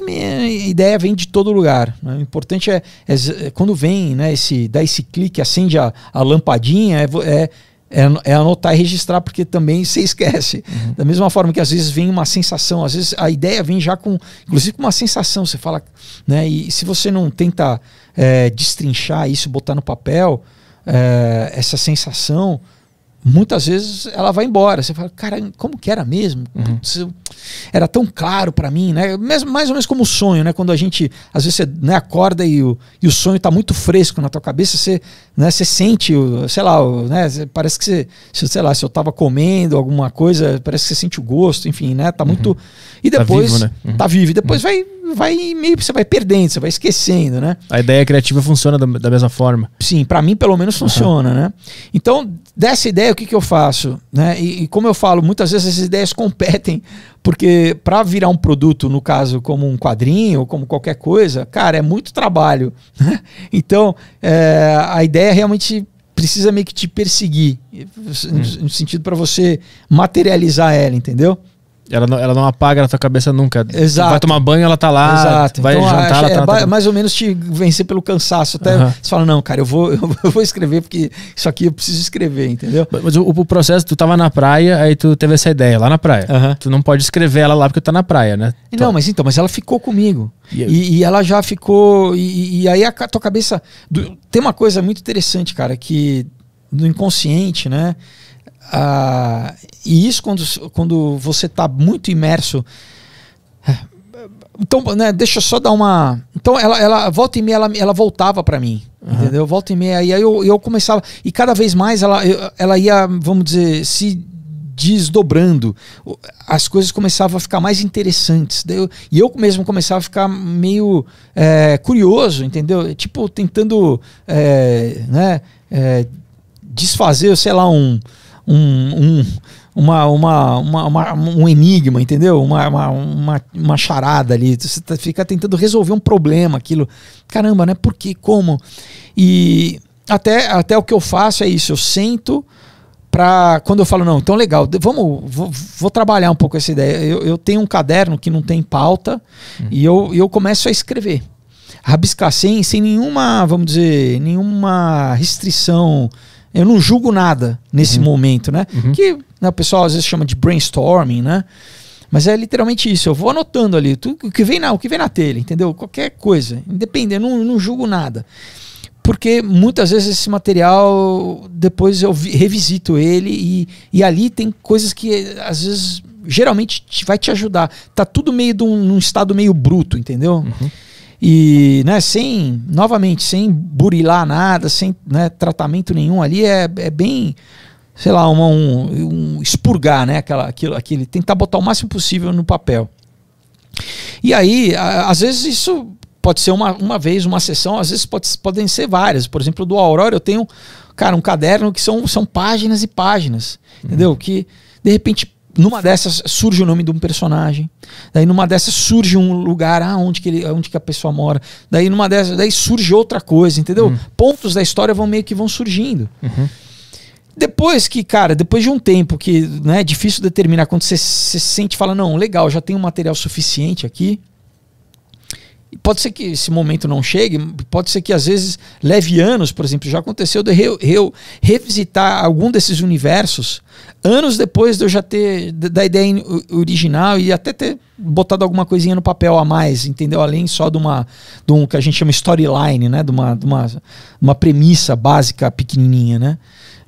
minha ideia vem de todo lugar. Né? O importante é, é, é, quando vem, né, esse, dá esse clique, acende a, a lampadinha, é, é, é, é, anotar e registrar, porque também [laughs] você esquece. Uhum. Da mesma forma que às vezes vem uma sensação, às vezes a ideia vem já com, inclusive com uma sensação, você fala, né? E se você não tenta é, destrinchar isso, botar no papel, é, essa sensação, muitas vezes ela vai embora. Você fala, cara, como que era mesmo? Uhum. Era tão claro para mim, né? Mesmo, mais ou menos como o sonho, né? Quando a gente, às vezes, você né, acorda e o, e o sonho tá muito fresco na tua cabeça, você, né, você sente, sei lá, né? Parece que você, sei lá, se eu tava comendo alguma coisa, parece que você sente o gosto, enfim, né? Tá muito. Uhum. E depois. Tá vivo, né? Uhum. Tá vivo. E depois uhum. vai vai meio você vai perdendo, você vai esquecendo, né? A ideia criativa funciona da, da mesma forma. Sim, para mim pelo menos funciona, uhum. né? Então, dessa ideia, o que, que eu faço? Né? E, e, como eu falo, muitas vezes essas ideias competem, porque para virar um produto, no caso, como um quadrinho ou como qualquer coisa, cara, é muito trabalho. [laughs] Né? Então, é, a ideia realmente precisa meio que te perseguir, hum. no sentido para você materializar ela, entendeu? Ela não, ela não apaga na tua cabeça nunca. Exato. Vai tomar banho, ela tá lá. Exato. Vai então, jantar, ela é, tá, é mais ou menos te vencer pelo cansaço. Até uhum. você fala, não, cara, [laughs] eu vou, eu vou escrever porque isso aqui eu preciso escrever, entendeu? Mas o, o processo, tu tava na praia, aí tu teve essa ideia lá na praia. Uhum. Tu não pode escrever ela lá porque tu tá na praia, né? Não, mas então, mas ela ficou comigo. E, e, e ela já ficou. E, e aí a tua cabeça. Do, tem uma coisa muito interessante, cara, que do inconsciente, né? Ah, e isso quando, quando você está muito imerso. É, então, né, deixa eu só dar uma. Então, ela, ela volta e meia, ela, ela voltava para mim. Uhum. Entendeu? Volta e meia. E aí eu, eu começava. E cada vez mais ela, ela ia, vamos dizer, se desdobrando. As coisas começavam a ficar mais interessantes. Eu, e eu mesmo começava a ficar meio é, curioso, entendeu? Tipo, tentando é, né, é, desfazer, sei lá, um, um, um uma, uma, uma, uma, um enigma, entendeu? Uma, uma, uma, uma charada ali. Você tá, fica tentando resolver um problema, aquilo. Caramba, né? Por quê? Como? E até, até o que eu faço é isso. Eu sento para quando eu falo, não, então legal, vamos, vou, vou, trabalhar um pouco essa ideia. Eu, eu tenho um caderno que não tem pauta uhum. e eu, eu começo a escrever. Rabiscar sem, sem nenhuma, vamos dizer, nenhuma restrição. Eu não julgo nada nesse uhum. momento, né? Uhum. Que né, o pessoal às vezes chama de brainstorming, né? Mas é literalmente isso. Eu vou anotando ali tudo o que vem na, o que vem na telha, entendeu? Qualquer coisa, independente, eu não, não julgo nada porque muitas vezes esse material depois eu revisito ele e, e ali tem coisas que às vezes geralmente te, vai te ajudar. Tá tudo meio de um, num estado meio bruto, entendeu? Uhum. E né, sem, novamente, sem burilar nada, sem né, tratamento nenhum ali, é, é bem, sei lá, uma, um, um expurgar, né? Aquela, aquilo, aquele, tentar botar o máximo possível no papel. E aí, a, às vezes isso pode ser uma, uma vez, uma sessão, às vezes pode, podem ser várias. Por exemplo, do Aurora eu tenho, cara, um caderno que são, são páginas e páginas, uhum. entendeu? Que de repente numa dessas surge o nome de um personagem. Daí numa dessas surge um lugar ah, onde, que ele, onde que a pessoa mora. Daí numa dessas daí surge outra coisa, entendeu? Uhum. Pontos da história vão meio que vão surgindo. Uhum. Depois que, cara, depois de um tempo que né, é difícil determinar, quando você se sente fala, não, legal, já tenho material suficiente aqui, pode ser que esse momento não chegue, pode ser que às vezes leve anos, por exemplo, já aconteceu de eu, eu revisitar algum desses universos anos depois de eu já ter da ideia original e até ter botado alguma coisinha no papel a mais, entendeu? Além só de uma de um que a gente chama storyline, né? De uma, de uma, uma premissa básica pequenininha, né?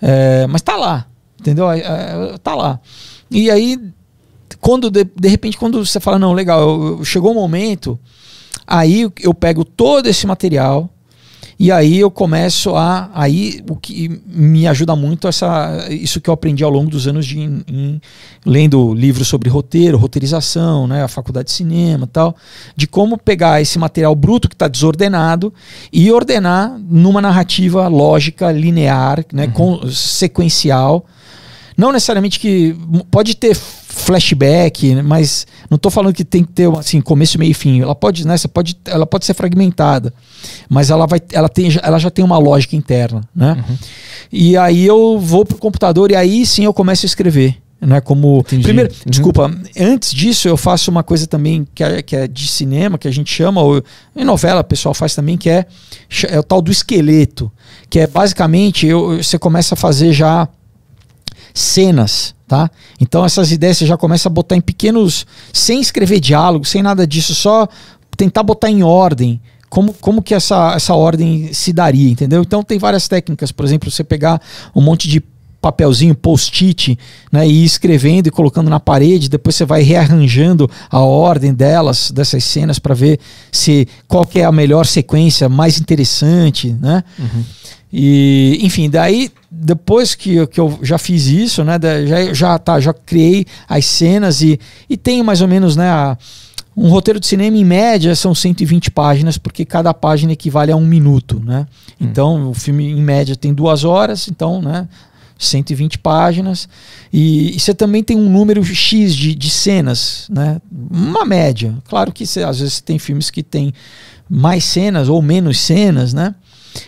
É, mas tá lá, entendeu? É, é, tá lá. E aí quando de, de repente quando você fala não, legal, chegou o um momento Aí eu pego todo esse material e aí eu começo a aí o que me ajuda muito essa isso que eu aprendi ao longo dos anos de em, em, lendo livros sobre roteiro, roteirização, né, a faculdade de cinema, tal, de como pegar esse material bruto que está desordenado e ordenar numa narrativa lógica, linear, né, uhum. com, sequencial. Não necessariamente que pode ter flashback, mas não estou falando que tem que ter assim começo, meio e fim. Ela pode, né, você pode, ela pode ser fragmentada, mas ela vai, ela tem, ela já tem uma lógica interna, né? Uhum. E aí eu vou pro computador e aí sim eu começo a escrever. Né, como Entendi. primeiro, uhum. desculpa, antes disso eu faço uma coisa também que é, que é de cinema que a gente chama ou em novela o pessoal faz também que é, é o tal do esqueleto, que é basicamente eu, você começa a fazer já cenas, tá? Então essas ideias você já começa a botar em pequenos, sem escrever diálogo, sem nada disso, só tentar botar em ordem. Como, como que essa, essa ordem se daria, entendeu? Então tem várias técnicas, por exemplo, você pegar um monte de papelzinho, post-it, né, e ir escrevendo e colocando na parede, depois você vai rearranjando a ordem delas, dessas cenas, para ver se qual que é a melhor sequência, mais interessante, né? Uhum. E, enfim, daí depois que, que eu já fiz isso, né, já, já, tá, já criei as cenas e, e tenho mais ou menos, né, a, um roteiro de cinema em média são 120 páginas, porque cada página equivale a um minuto, né? Hum. Então, o filme em média tem duas horas, então, né, 120 páginas. E, e você também tem um número X de, de cenas, né? Uma média. Claro que você, às vezes tem filmes que tem mais cenas ou menos cenas, né?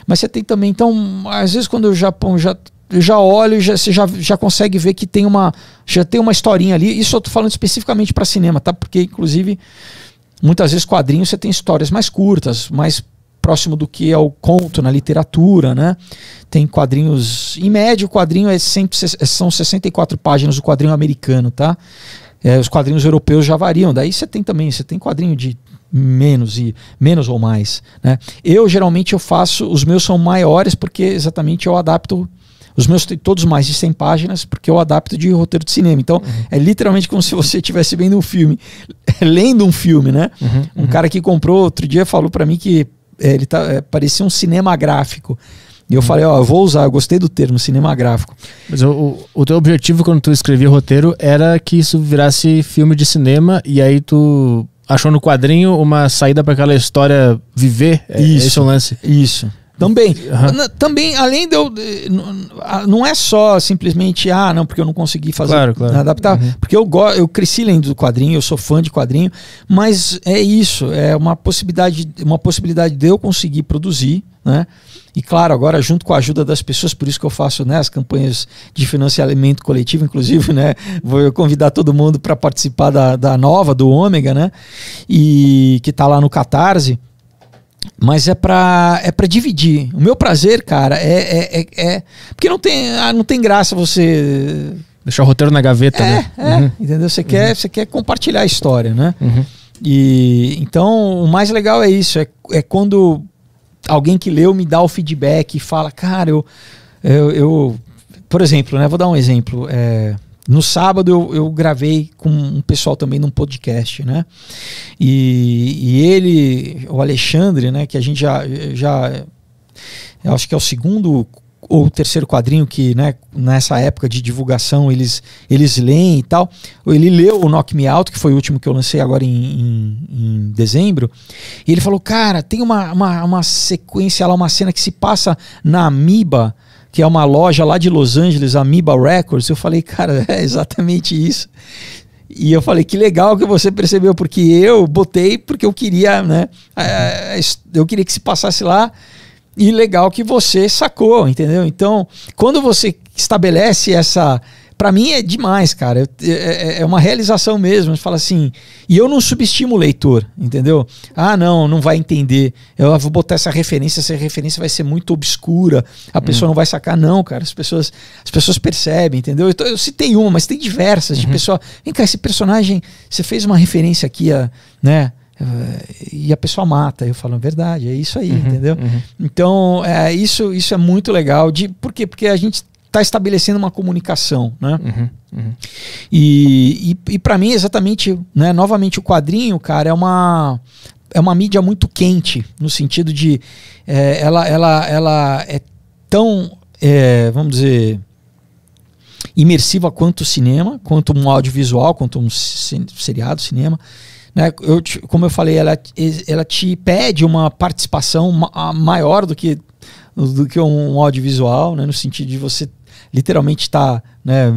Mas você tem também, então, às vezes quando o Japão já já olho, já, você já, já consegue ver que tem uma já tem uma historinha ali. Isso eu tô falando especificamente para cinema, tá? Porque inclusive muitas vezes quadrinhos você tem histórias mais curtas, mais próximo do que é o conto na literatura, né? Tem quadrinhos, em média o quadrinho é sempre, são 64 páginas o quadrinho americano, tá? É, os quadrinhos europeus já variam. Daí você tem também, você tem quadrinho de menos e menos ou mais. Né? Eu geralmente eu faço, os meus são maiores porque exatamente eu adapto Os meus têm todos mais de 100 páginas, porque eu adapto de roteiro de cinema. Então, é literalmente como [laughs] se você estivesse vendo um filme, lendo um filme, né? Um cara que comprou outro dia falou para mim que é, ele tá, é, parecia um cinema gráfico. E eu falei, ó, eu vou usar, eu gostei do termo cinema gráfico. Mas o, o, o teu objetivo quando tu escrevia roteiro era que isso virasse filme de cinema e aí tu achou no quadrinho uma saída para aquela história viver. É, Isso. Esse é o lance. Isso. Também. Na- Também, além de eu. Não é só simplesmente, ah, não, porque eu não consegui fazer. Claro, claro. Adaptar. Uhum. Porque eu, go- eu cresci lendo do quadrinho, eu sou fã de quadrinho, mas é isso, é uma possibilidade, uma possibilidade de eu conseguir produzir, né? E claro, agora junto com a ajuda das pessoas, por isso que eu faço né, as campanhas de financiamento coletivo, inclusive, né? Vou convidar todo mundo para participar da, da nova, do Ômega, né? E que tá lá no Catarse. Mas é pra, é pra dividir. O meu prazer, cara, é. é, é, é- porque não tem, ah, não tem graça você. Deixar o roteiro na gaveta, É, né? é, Uhum. entendeu? Você, quer, você quer compartilhar a história, né? Uhum. E então o mais legal é isso, é, é quando alguém que leu me dá o feedback e fala, cara, eu, eu, eu- por exemplo, né, vou dar um exemplo. é, no sábado eu, eu gravei com um pessoal também num podcast, né? E, e ele, o Alexandre, né, que a gente já, já eu acho que é o segundo ou terceiro quadrinho que, né, nessa época de divulgação eles, eles leem e tal. Ele leu o Knock Me Out, que foi o último que eu lancei agora em, em, em dezembro, e ele falou: Cara, tem uma, uma, uma sequência lá, uma cena que se passa na Amiba, que é uma loja lá de Los Angeles, Amiba Records. Eu falei: Cara, é exatamente isso. E eu falei, que legal que você percebeu, porque eu botei porque eu queria, né? eh, Eu queria que se passasse lá. E legal que você sacou, entendeu? Então, quando você estabelece essa. Pra mim é demais, cara. Eu- É, é- é uma realização mesmo. Você fala assim. E eu não subestimo o leitor, entendeu? Ah, não, não vai entender. Eu vou botar essa referência, essa referência vai ser muito obscura. A pessoa não vai sacar, não, cara. As pessoas, as pessoas percebem, entendeu? Então, eu citei uma, mas tem diversas de pessoa. Vem cá, esse personagem, você fez uma referência aqui, a, né? Eh, E a pessoa mata. Eu falo, verdade, é isso aí, entendeu? uhum. Então, é, isso, isso é muito legal. De, por quê? Porque a gente está estabelecendo uma comunicação, né? Uhum. Uhum. E, e, e para mim, exatamente, né, novamente, o quadrinho, cara, é uma, é uma mídia muito quente, no sentido de é, ela, ela, ela é tão, é, vamos dizer, imersiva quanto o cinema, quanto um audiovisual, quanto um seriado, cinema. Né? Eu, te- como eu falei, ela, ela te pede uma participação ma- maior do que, do que um audiovisual, né? no sentido de você literalmente estar né,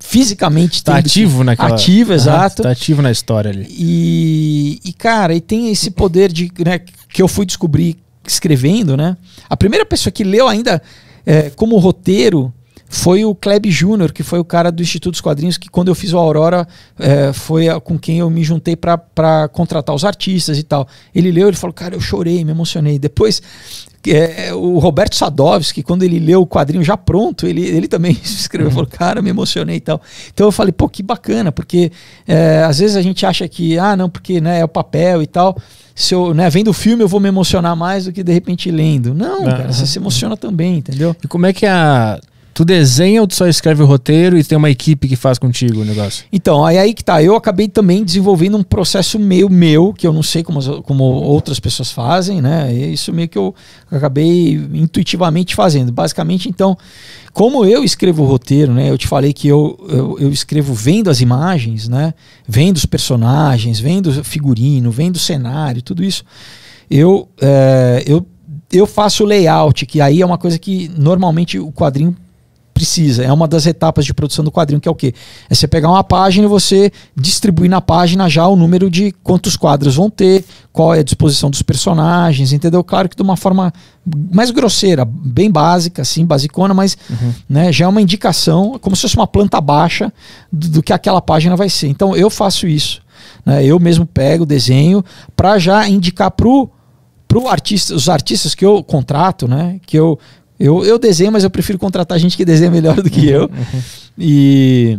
fisicamente Tá que- ativo naquela. Ativo, exato. Tá ativo na história ali. E, e, cara, e tem esse poder de né, que eu fui descobrir escrevendo, né? A primeira pessoa que leu ainda é, como roteiro foi o Kleb Júnior, que foi o cara do Instituto dos Quadrinhos, que quando eu fiz o Aurora é, foi a- com quem eu me juntei para contratar os artistas e tal. Ele leu, ele falou, cara, eu chorei, me emocionei. Depois, é, o Roberto Sadovski, quando ele leu o quadrinho já pronto, ele, ele também [laughs] escreveu, falou, cara, me emocionei e tal. Então eu falei, pô, que bacana, porque é, às vezes a gente acha que, ah, não, porque né, é o papel e tal. Se eu, né, vendo o filme, eu vou me emocionar mais do que de repente lendo. Não, cara, você se emociona também, entendeu? E como é que é a. Tu desenha ou tu só escreve o roteiro e tem uma equipe que faz contigo o negócio? Então, aí, aí que tá. Eu acabei também desenvolvendo um processo meio meu, que eu não sei como, como outras pessoas fazem, né? E Isso meio que eu acabei intuitivamente fazendo. Basicamente, então, como eu escrevo o roteiro, né? Eu te falei que eu, eu, eu escrevo vendo as imagens, né? Vendo os personagens, vendo o figurino, vendo o cenário, tudo isso. Eu, é, eu, eu faço o layout, que aí é uma coisa que normalmente o quadrinho precisa. É uma das etapas de produção do quadrinho, que é o quê? É você pegar uma página e você distribuir na página já o número de quantos quadros vão ter, qual é a disposição dos personagens, entendeu? Claro que de uma forma mais grosseira, bem básica, assim, basicona, mas né, já é uma indicação, como se fosse uma planta baixa do, do que aquela página vai ser. Então eu faço isso. Né? Eu mesmo pego, desenho, para já indicar pro pro artista, os artistas que eu contrato, né? Que eu, eu, eu desenho, mas eu prefiro contratar gente que desenha melhor do que eu. E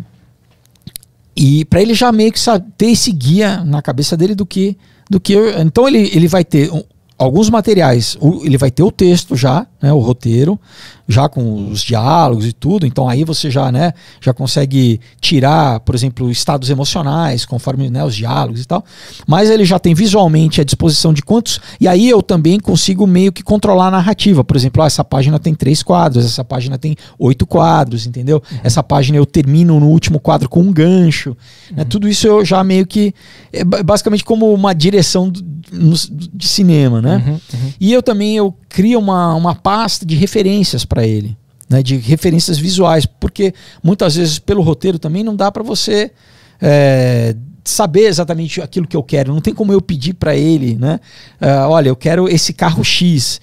e para ele já meio que sabe, ter esse guia na cabeça dele do que do que eu, então ele, ele vai ter um- alguns materiais, ele vai ter o texto já, né, o roteiro, já com os diálogos e tudo. Então aí você já, né, já consegue tirar, por exemplo, estados emocionais conforme né, os diálogos e tal. Mas ele já tem visualmente a disposição de quantos. E aí eu também consigo meio que controlar a narrativa. Por exemplo, ó, essa página tem três quadros, essa página tem oito quadros, entendeu? Uhum. Essa página eu termino no último quadro com um gancho. Né? Uhum. Né, tudo isso eu já meio que. É basicamente como uma direção de cinema, né? Uhum, uhum. E eu também eu crio uma, uma pasta de referências para ele, né? De referências visuais, porque muitas vezes pelo roteiro também não dá para você é, saber exatamente aquilo que eu quero. Não tem como eu pedir para ele, né? Uh, olha, eu quero esse carro X.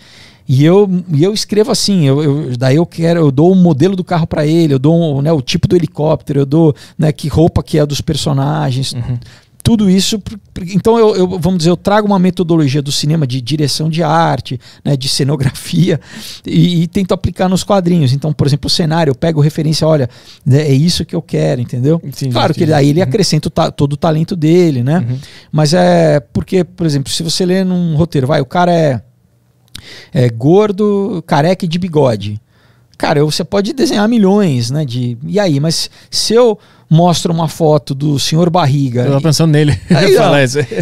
E eu, e eu escrevo assim, eu, eu, daí eu quero, eu dou o um modelo do carro para ele, eu dou um, né, o tipo do helicóptero, eu dou né, que roupa que é dos personagens, uhum tudo isso. Então, eu, eu, vamos dizer, eu trago uma metodologia do cinema de direção de arte, né, de cenografia, e, e, tento aplicar nos quadrinhos. Então, por exemplo, o cenário, eu pego referência, olha, né, é isso que eu quero, entendeu? Entendi, claro que aí ele uhum. acrescenta o todo o talento dele, né? Uhum. Mas é porque, por exemplo, se você lê num roteiro, vai, o cara é, é gordo, careca e de bigode. Cara, você pode desenhar milhões, né? De, e aí, mas se eu mostro uma foto do senhor Barriga. Eu tava pensando nele. [laughs] Aí,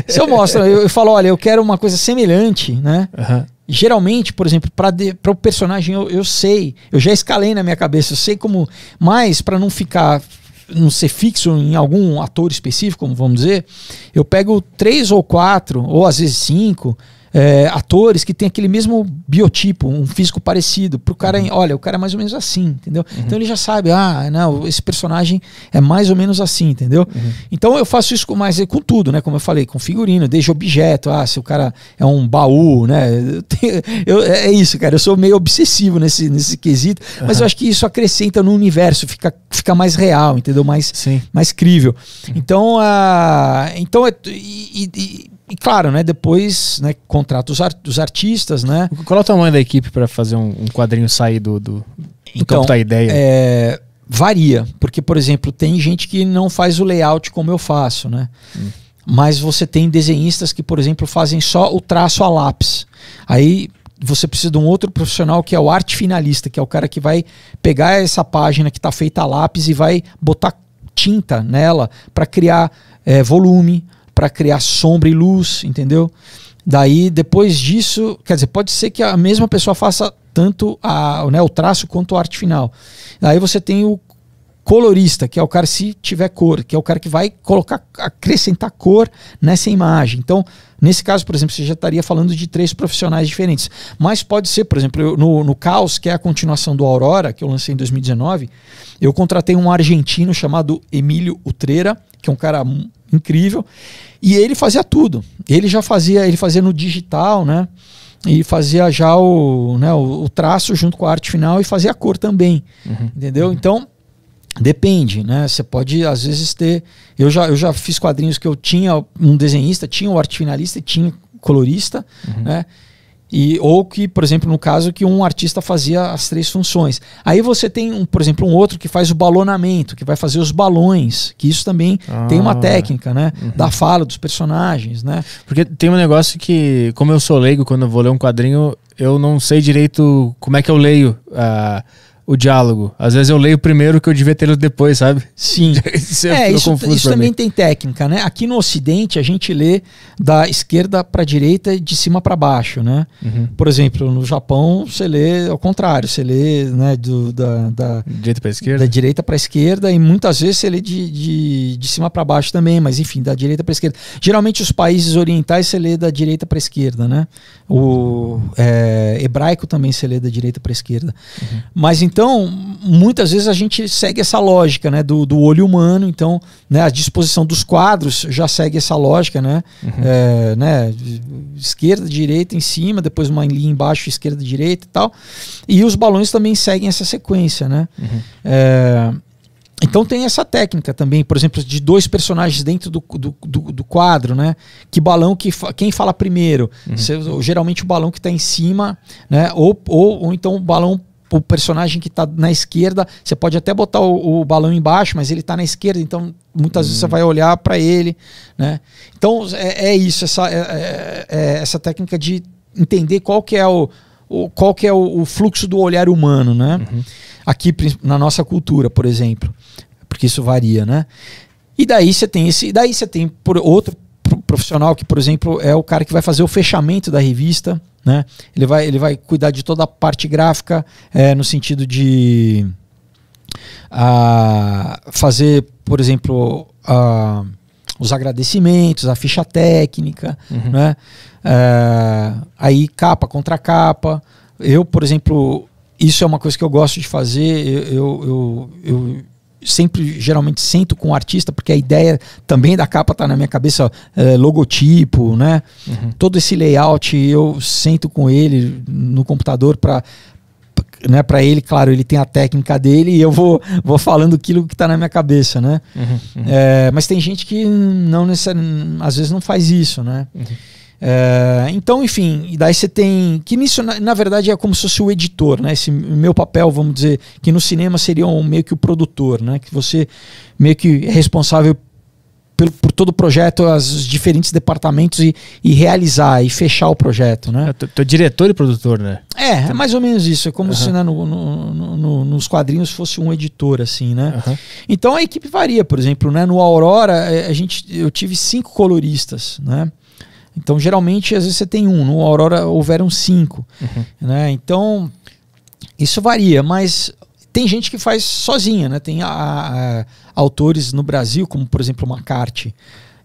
se eu mostro, eu, eu, falo, olha, eu quero uma coisa semelhante, né? Uhum. Geralmente, por exemplo, para o personagem eu, eu sei, eu já escalei na minha cabeça, eu sei como. Mas para não ficar não ser fixo em algum ator específico, como vamos dizer, eu pego três ou quatro, ou às vezes cinco, é, atores que tem aquele mesmo biotipo, um físico parecido. Pro cara, uhum. olha, o cara é mais ou menos assim, entendeu? Uhum. Então ele já sabe, ah, não, esse personagem é mais ou menos assim, entendeu? Uhum. Então eu faço isso com mais com tudo, né? Como eu falei, com figurino, desde objeto, ah, se o cara é um baú, né? Eu, [laughs] é, é isso, cara. Eu sou meio obsessivo nesse, nesse quesito, mas eu acho que isso acrescenta no universo, fica, fica mais real, entendeu? Mais, Sim. mais crível. Então, uh, então e, e, e claro, né, depois né, contrata os, art os artistas, né? Qual é o tamanho da equipe para fazer um, um, quadrinho sair do, do, do então, campo da ideia? É, varia, porque, por exemplo, tem gente que não faz o layout como eu faço, né? Hum. Mas você tem desenhistas que, por exemplo, fazem só o traço a lápis. Aí você precisa de um outro profissional que é o arte finalista, que é o cara que vai pegar essa página que está feita a lápis e vai botar tinta nela para criar é, volume, para criar sombra e luz, entendeu? Daí, depois disso, quer dizer, pode ser que a mesma pessoa faça tanto a, né, o traço quanto a arte final. Daí você tem o colorista, que é o cara se tiver cor, que é o cara que vai colocar, acrescentar cor nessa imagem. Então, nesse caso, por exemplo, você já estaria falando de três profissionais diferentes. Mas pode ser, por exemplo, no, no Caos, que é a continuação do Aurora, que eu lancei em 2019, eu contratei um argentino chamado Emílio Utreira, que é um cara incrível. E ele fazia tudo. Ele já fazia, ele fazia no digital, né? E fazia já o, né, o, o traço junto com a arte final e fazia a cor também. Uhum. Entendeu? Uhum. Então, depende, né? Você pode, às vezes, ter. Eu já, eu já fiz quadrinhos que eu tinha um desenhista, tinha o arte finalista e tinha colorista, uhum. né? E, ou que, por exemplo, no caso que um artista fazia as três funções. Aí você tem, um, por exemplo, um outro que faz o balonamento, que vai fazer os balões, que isso também ah, tem uma ah, técnica, né? Uhum. Da fala dos personagens, né? Porque tem um negócio que, como eu sou leigo, quando eu vou ler um quadrinho, eu não sei direito como é que eu leio. Uh, o diálogo. Às vezes eu leio primeiro que eu devia ter lido depois, sabe? Sim. [laughs] isso é, isso, isso também mim. tem técnica, né? Aqui no Ocidente a gente lê da esquerda para direita e de cima para baixo, né? Uhum. Por exemplo, no Japão você lê ao contrário, você lê né, do, da, da direita para esquerda, da direita para esquerda e muitas vezes você lê de, de, de cima para baixo também, mas enfim, da direita para esquerda. Geralmente os países orientais você lê da direita para esquerda, né? O é, hebraico também você lê da direita para esquerda. Uhum. Mas então então, muitas vezes a gente segue essa lógica, né, do, do olho humano. Então, né, a disposição dos quadros já segue essa lógica, né, uhum. é, né, esquerda, direita, em cima, depois uma linha embaixo, esquerda, direita e tal. E os balões também seguem essa sequência, né. Uhum. É, então tem essa técnica também, por exemplo, de dois personagens dentro do, do, do, do quadro, né? Que balão que fa quem fala primeiro? Uhum. geralmente o balão que está em cima, né? Ou, ou, ou então o balão o personagem que está na esquerda, você pode até botar o, o balão embaixo, mas ele está na esquerda, então muitas hum. vezes você vai olhar para ele, né? Então é, é isso, essa, é, é, é, essa técnica de entender qual que é o, o, qual que é o, o, fluxo do olhar humano, né? Uhum. Aqui na nossa cultura, por exemplo, porque isso varia, né? E daí você tem esse, daí você tem por outro profissional que, por exemplo, é o cara que vai fazer o fechamento da revista, né? Ele vai, ele vai cuidar de toda a parte gráfica, é, no sentido de a, fazer, por exemplo, a, os agradecimentos, a ficha técnica, uhum. né? É, aí capa contra capa. Eu, por exemplo, isso é uma coisa que eu gosto de fazer. Eu, eu, eu, eu sempre geralmente sento com o artista porque a ideia também da capa tá na minha cabeça é, logotipo né uhum. todo esse layout eu sento com ele no computador para né, para ele, claro, ele tem a técnica dele e eu vou, vou falando aquilo que está na minha cabeça, né? Uhum, uhum. É, mas tem gente que não necessariamente, às vezes não faz isso, né? É, então, enfim, e daí você tem. Que nisso, na, na, verdade, é como se fosse o editor, né? Esse meu papel, vamos dizer, que no cinema seria um, meio que o produtor, né? Que você meio que é responsável por, por todo o projeto, os diferentes departamentos e, e, realizar e fechar o projeto, né? Tu, tu é diretor e produtor, né? É, é mais ou menos isso. É como se né, no, no, no, nos quadrinhos fosse um editor, assim, né? Então a equipe varia, por exemplo, né? No Aurora, é, a gente, eu tive cinco coloristas, né? Então, geralmente, às vezes você tem um, no Aurora houveram cinco. Uhum. Né? Então, isso varia, mas tem gente que faz sozinha, né? Tem a, a, autores no Brasil, como por exemplo o McCarthy.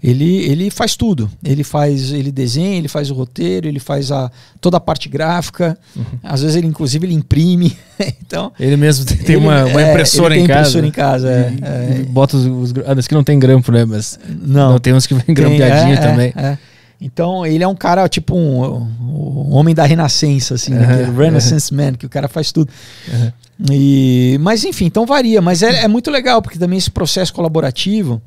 Ele, ele faz tudo. Ele faz, ele desenha, ele faz o roteiro, ele faz a, toda a parte gráfica. Uhum. Às vezes ele, inclusive, ele imprime. [laughs] então, ele mesmo tem, ele, uma, uma, é, impressora é, em casa. impressora em casa. É, é. Bota os, os, ah, que não tem grampo, né? Mas não, não tem uns que vem grampeadinho é, também. É. Então ele é um cara tipo um, um homem da renascença, assim, uhum, né? Renaissance. Man, que o cara faz tudo. Uhum. E, mas enfim, então varia. Mas é, é, muito legal, porque também esse processo colaborativo,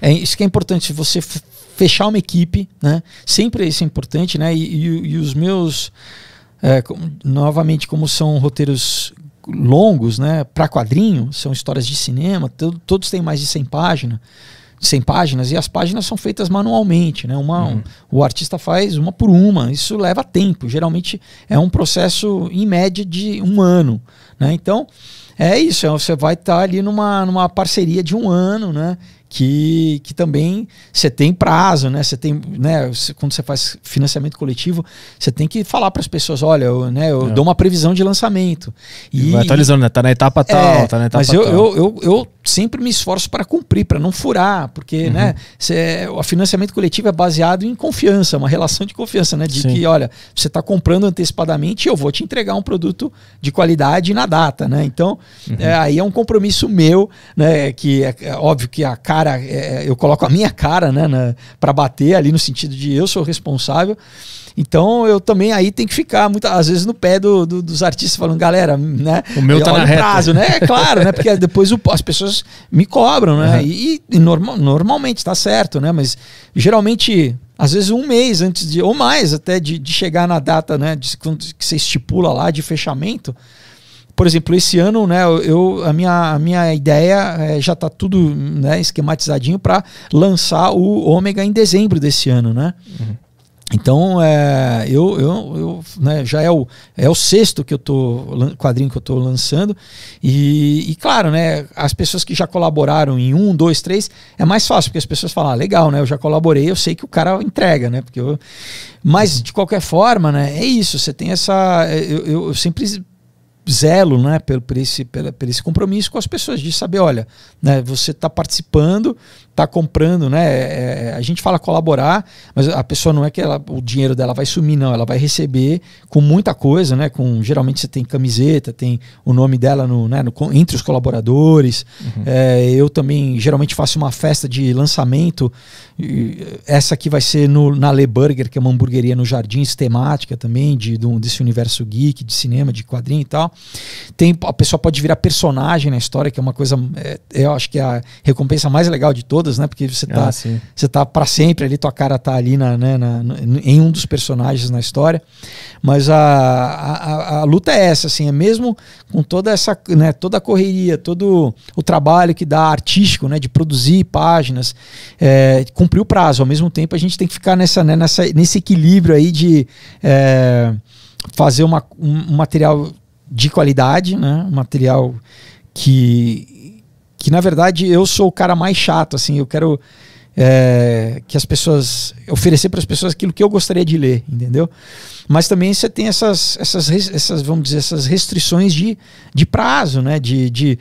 é isso que é importante, você fechar uma equipe, né? Sempre isso é importante, né? E, e, e os meus, é, novamente, como são roteiros longos, né? Para quadrinho, são histórias de cinema, todos têm mais de 100 páginas. 100 páginas e as páginas são feitas manualmente, né? Uma, uhum. um, o artista faz uma por uma, isso leva tempo, geralmente é um processo em média de um ano, né? Então é isso, é, você vai estar tá ali numa, numa parceria de um ano, né? que, que também você tem prazo, né? Você tem, né? Quando você faz financiamento coletivo, você tem que falar para as pessoas, olha, eu, né, eu é. dou uma previsão de lançamento. E, vai atualizando, né? Tá na etapa tal, é, tá na etapa mas eu, tal. Eu, eu, eu sempre me esforço para cumprir, para não furar, porque, uhum. né? Cê, o financiamento coletivo é baseado em confiança, uma relação de confiança, né? De Sim. que, olha, você está comprando antecipadamente e eu vou te entregar um produto de qualidade na data, né? Então, uhum. é, aí é um compromisso meu, né? Que é, é óbvio que a cara, é, eu coloco a minha cara, né, para bater ali no sentido de eu sou responsável. Então eu também aí tenho que ficar muitas às vezes no pé do, do, dos artistas falando, galera, né? O meu tá na reta. prazo, né? É claro, né? Porque depois o, as pessoas me cobram, né? Uhum. E, e normal, normalmente tá certo, né? Mas geralmente às vezes um mês antes de, ou mais até de, de chegar na data, né? De, que você estipula lá de fechamento, por exemplo, esse ano, né, eu, a, minha, a minha ideia é, já está tudo né, esquematizadinho para lançar o Ômega em dezembro desse ano, né? Uhum. Então, é, eu, eu, eu né, já é o, é o sexto que eu tô, quadrinho que eu estou lançando. E, e, claro, né, as pessoas que já colaboraram em um, dois, três, é mais fácil, porque as pessoas falam, ah, legal, né? Eu já colaborei, eu sei que o cara entrega, né? Porque eu, mas, de qualquer forma, né, é isso, você tem essa. Eu, eu, eu sempre zelo né, por, por, esse, por, por esse compromisso com as pessoas, de saber, olha, né, você está participando, está comprando, né? É, é, a gente fala colaborar, mas a pessoa não é que ela, o dinheiro dela vai sumir, não. Ela vai receber com muita coisa, né? Com, geralmente você tem camiseta, tem o nome dela no, né, no entre os colaboradores. Uhum. É, eu também geralmente faço uma festa de lançamento. Essa aqui vai ser no, na Le Burger, que é uma hamburgueria no Jardim, temática também, de, de, desse universo geek, de cinema, de quadrinho e tal. Tem, a pessoa pode virar personagem na história, que é uma coisa, é, eu acho que é a recompensa mais legal de todas todas, né? Porque você tá, ah, você tá para sempre ali, tua cara tá ali na, né, na, em um dos personagens na história. Mas a, a, a, luta é essa, assim, é mesmo com toda essa, né, toda a correria, todo o trabalho que dá artístico, né, de produzir páginas, é, cumprir o prazo. Ao mesmo tempo, a gente tem que ficar nessa, né, nessa, nesse equilíbrio aí de. É, fazer uma, um, um material de qualidade, né? Um material que, que na verdade eu sou o cara mais chato, assim, eu quero é, que as pessoas oferecer para as pessoas aquilo que eu gostaria de ler, entendeu? Mas também você tem essas, essas, essas vamos dizer, essas restrições de, de prazo, né? De, de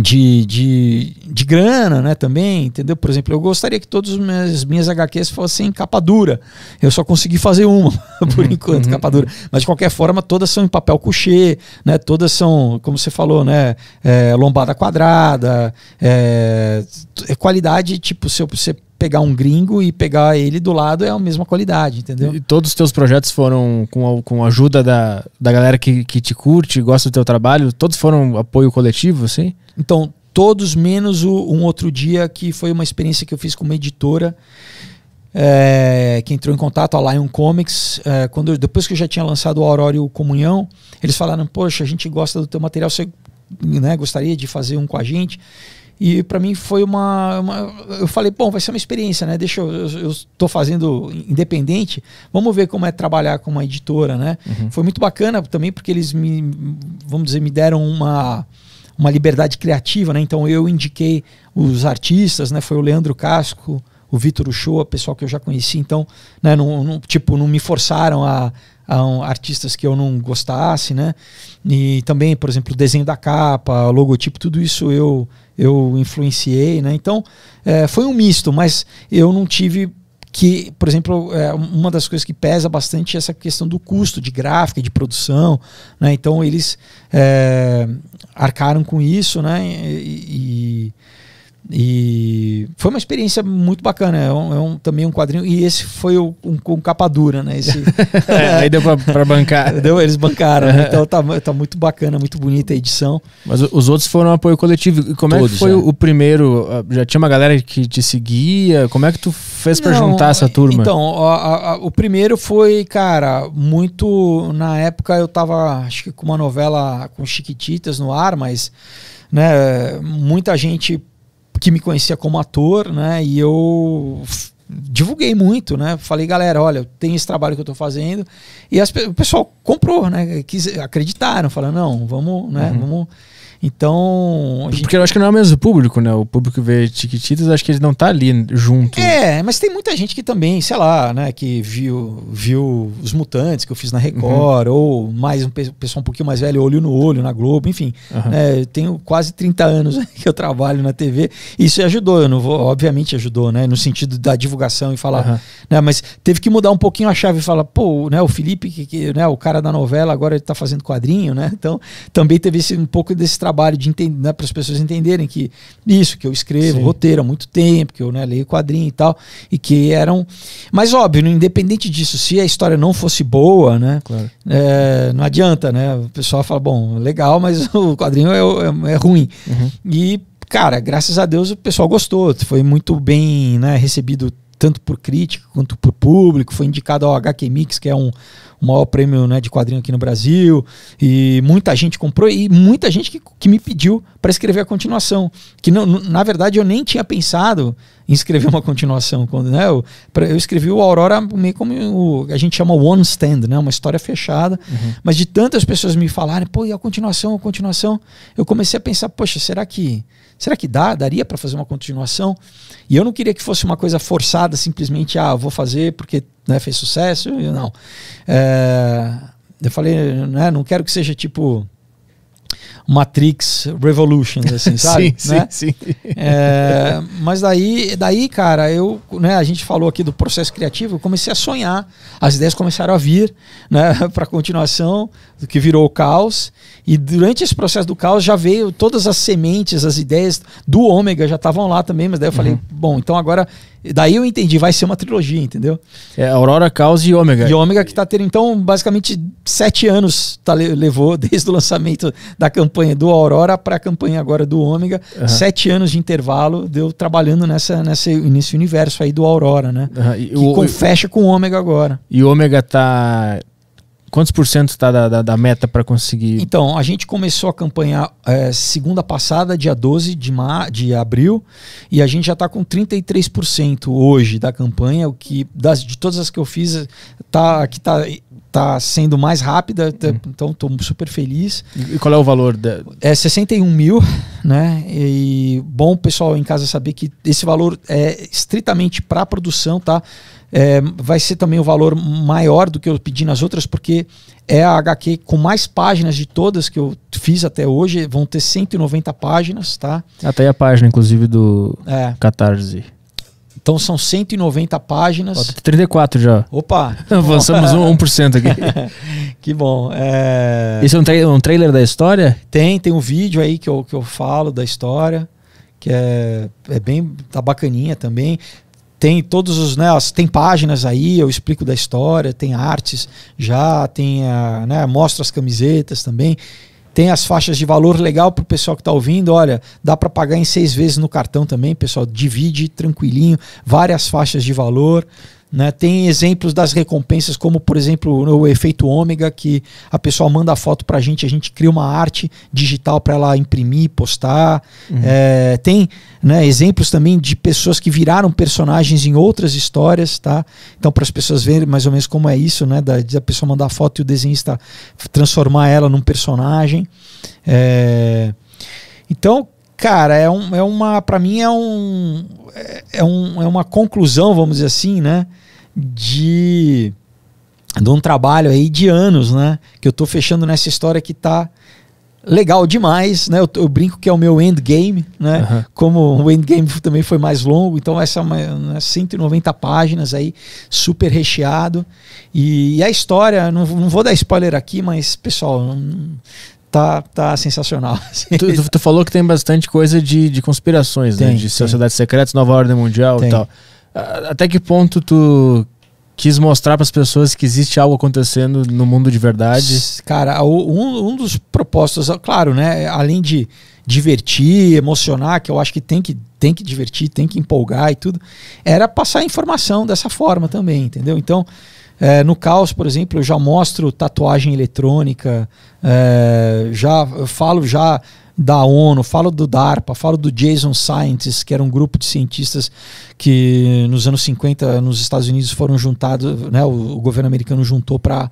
de, de, de grana, né, também, entendeu? Por exemplo, eu gostaria que todas as minhas, minhas HQs fossem capa dura. Eu só consegui fazer uma, [laughs] por uhum, enquanto, uhum. capa dura. Mas de qualquer forma, todas são em papel couché, né? Todas são, como você falou, né? É, lombada quadrada, é, é qualidade, tipo, se você pegar um gringo e pegar ele do lado é a mesma qualidade, entendeu? E todos os teus projetos foram com a, com a ajuda da, da galera que, que te curte, gosta do teu trabalho? Todos foram apoio coletivo, assim? Então, todos menos o, um outro dia que foi uma experiência que eu fiz com uma editora é, que entrou em contato, a Lion Comics, é, quando depois que eu já tinha lançado o Aurora e o Comunhão, eles falaram, poxa, a gente gosta do teu material, você né, gostaria de fazer um com a gente? E para mim foi uma, uma, Eu falei, bom, vai ser uma experiência, né? Deixa eu. Eu estou fazendo independente. Vamos ver como é trabalhar com uma editora, né? Uhum. Foi muito bacana também porque eles me, vamos dizer, me deram uma, uma liberdade criativa, né? Então eu indiquei os artistas, né? Foi o Leandro Casco, o Vitor Uchoa, pessoal que eu já conheci. Então, né? Não, não, tipo, não me forçaram a, artistas que eu não gostasse, né? E também, por exemplo, o desenho da capa, o logotipo, tudo isso eu eu influenciei, né? Então é, foi um misto, mas eu não tive que, por exemplo, é, uma das coisas que pesa bastante é essa questão do custo de gráfica, de produção, né? Então eles é, arcaram com isso, né? e, e e foi uma experiência muito bacana. É, um, é um, também um quadrinho. E esse foi o, um, um capa dura, né? Esse, [laughs] é, aí deu pra, pra bancar. [laughs] Deu, eles bancaram. Né? Então tá, tá [laughs] muito bacana, muito bonita a edição. Mas os outros foram apoio coletivo. E como Todos, é que foi é. o primeiro? Ah, já tinha uma galera que te seguia? Como é que tu fez para juntar essa turma? Então, a, a, o primeiro foi, cara, muito. Na época eu tava, acho que com uma novela com Chiquititas no ar, mas. Né, muita gente que me conhecia como ator, né? E eu divulguei muito, né? Falei, galera, olha, tem esse trabalho que eu estou fazendo. E as, o pessoal comprou, né? Quis, acreditaram, falaram, não, vamos, né? Uhum. Vamos então. Gente... Porque eu acho que não é o mesmo público, né? O público que vê Tiquititas, acho que ele não tá ali junto. É, mas tem muita gente que também, sei lá, né? Que viu, viu os mutantes que eu fiz na Record, uhum. ou mais um pessoal um pouquinho mais velho, olho no olho, na Globo, enfim. Uhum. Né, tenho quase 30 anos [laughs] que eu trabalho na TV. Isso ajudou, eu não vou, obviamente ajudou, né? No sentido da divulgação e falar. Uhum. Né, mas teve que mudar um pouquinho a chave e falar, pô, né, o Felipe, que, que, né, o cara da novela, agora ele tá fazendo quadrinho, né? Então também teve esse, um pouco desse trabalho de entender, né, para as pessoas entenderem que isso, que eu escrevo Sim. roteiro há muito tempo, que eu né, leio quadrinho e tal, e que eram. Mas óbvio, independente disso, se a história não fosse boa, né? Claro. É, não adianta, né? O pessoal fala, bom, legal, mas [laughs] o quadrinho é, é, é ruim. Uhum. E, cara, graças a Deus o pessoal gostou, foi muito bem né, recebido tanto por crítica quanto por público, foi indicado ao HQ Mix, que é um, o maior prêmio né, de quadrinho aqui no Brasil. E muita gente comprou e muita gente que, que me pediu para escrever a continuação. Que não, na verdade eu nem tinha pensado em escrever uma continuação. Quando, né, eu, eu escrevi o Aurora meio como o, a gente chama one stand, né, uma história fechada. Uhum. Mas de tantas pessoas me falarem, pô, e a continuação, a continuação, eu comecei a pensar, poxa, será que será que dá? Daria para fazer uma continuação? E eu não queria que fosse uma coisa forçada, simplesmente, ah, vou fazer porque né, fez sucesso. Eu, não. É, eu falei, né, não quero que seja tipo Matrix Revolutions, assim, [laughs] sabe? sim, né? sim, sim. É, mas daí, daí, cara, eu, né, a gente falou aqui do processo criativo, eu comecei a sonhar, as ideias começaram a vir, [laughs] né, para continuação do que virou o caos. E durante esse processo do caos já veio todas as sementes, as ideias do Ômega já estavam lá também, mas daí eu falei, uhum. bom, então agora Daí eu entendi, vai ser uma trilogia, entendeu? É Aurora, Caos e Ômega. E Ômega que tá tendo, então, basicamente, sete anos tá, levou [laughs] desde o lançamento da campanha do Aurora para a campanha agora do Ômega. Uhum. Sete anos de intervalo deu trabalhando nessa, nessa, nesse universo aí do Aurora, né? Uhum. E que o, com, fecha com o Ômega agora. E o Ômega tá Quantos por cento está da, da, da, meta para conseguir? Então, a gente começou a campanha é, segunda passada, dia 12 de, ma de abril, e a gente já está com 33% hoje da campanha, o que das, de todas as que eu fiz, tá, que está tá sendo mais rápida, tá- então estou super feliz. E qual é o valor da. É 61 mil, né? E bom pessoal em casa saber que esse valor é estritamente para produção, tá? É, vai ser também o valor maior do que eu pedi nas outras, porque é a HQ com mais páginas de todas que eu fiz até hoje. Vão ter 190 páginas, tá? Até a página, inclusive, do É, Catarse. Então são 190 Ó, páginas. tem 34 já. Opa! [laughs] Avançamos um 1% aqui. [laughs] que bom. É... Esse é um, tra- um trailer da história? Tem, tem um vídeo aí que eu, que eu falo da história, que é, é bem, tá bacaninha também. Tem todos os, né, as- tem páginas aí, eu explico da história, tem artes já, tem, a, né, mostro as camisetas também. Tem as faixas de valor legal pro pessoal que tá ouvindo. Olha, dá para pagar em seis vezes no cartão também, pessoal. Divide tranquilinho, várias faixas de valor. Né? Tem exemplos das recompensas, como por exemplo o efeito ômega, que a pessoa manda a foto pra gente, a gente cria uma arte digital para ela imprimir, postar. É, tem né, exemplos também de pessoas que viraram personagens em outras histórias, tá? Então, para as pessoas verem mais ou menos como é isso, né? Da, de a pessoa mandar a foto e o desenhista transformar ela num personagem. É, então, cara, é, um, é uma. para mim é um, é, é um. É uma conclusão, vamos dizer assim, né? De. De um trabalho aí de anos, né? Que eu tô fechando nessa história que tá legal demais, né? Eu, eu brinco que é o meu endgame, né? Aham. Como o endgame também foi mais longo, então essa é uma, né, 190 páginas aí, super recheado. E, e a história, não, não vou dar spoiler aqui, mas pessoal, tá, tá sensacional. [laughs] assim. Tu, tu- tu falou que tem bastante coisa de, de conspirações, né? Tem, De tem. sociedades secretas, nova ordem mundial Tem. e tal. Até que ponto tu quis mostrar para as pessoas que existe algo acontecendo no mundo de verdade? Cara, um, um dos propósitos, claro, né? Além de divertir, emocionar, que eu acho que tem que, tem que divertir, tem que empolgar e tudo, era passar informação dessa forma também, entendeu? Então, é, no Caos, por exemplo, eu já mostro tatuagem eletrônica, é, já falo já da ONU, falo do DARPA, falo do Jason Scientist, que era um grupo de cientistas que nos anos 50 nos Estados Unidos foram juntados, né, o, o governo americano juntou para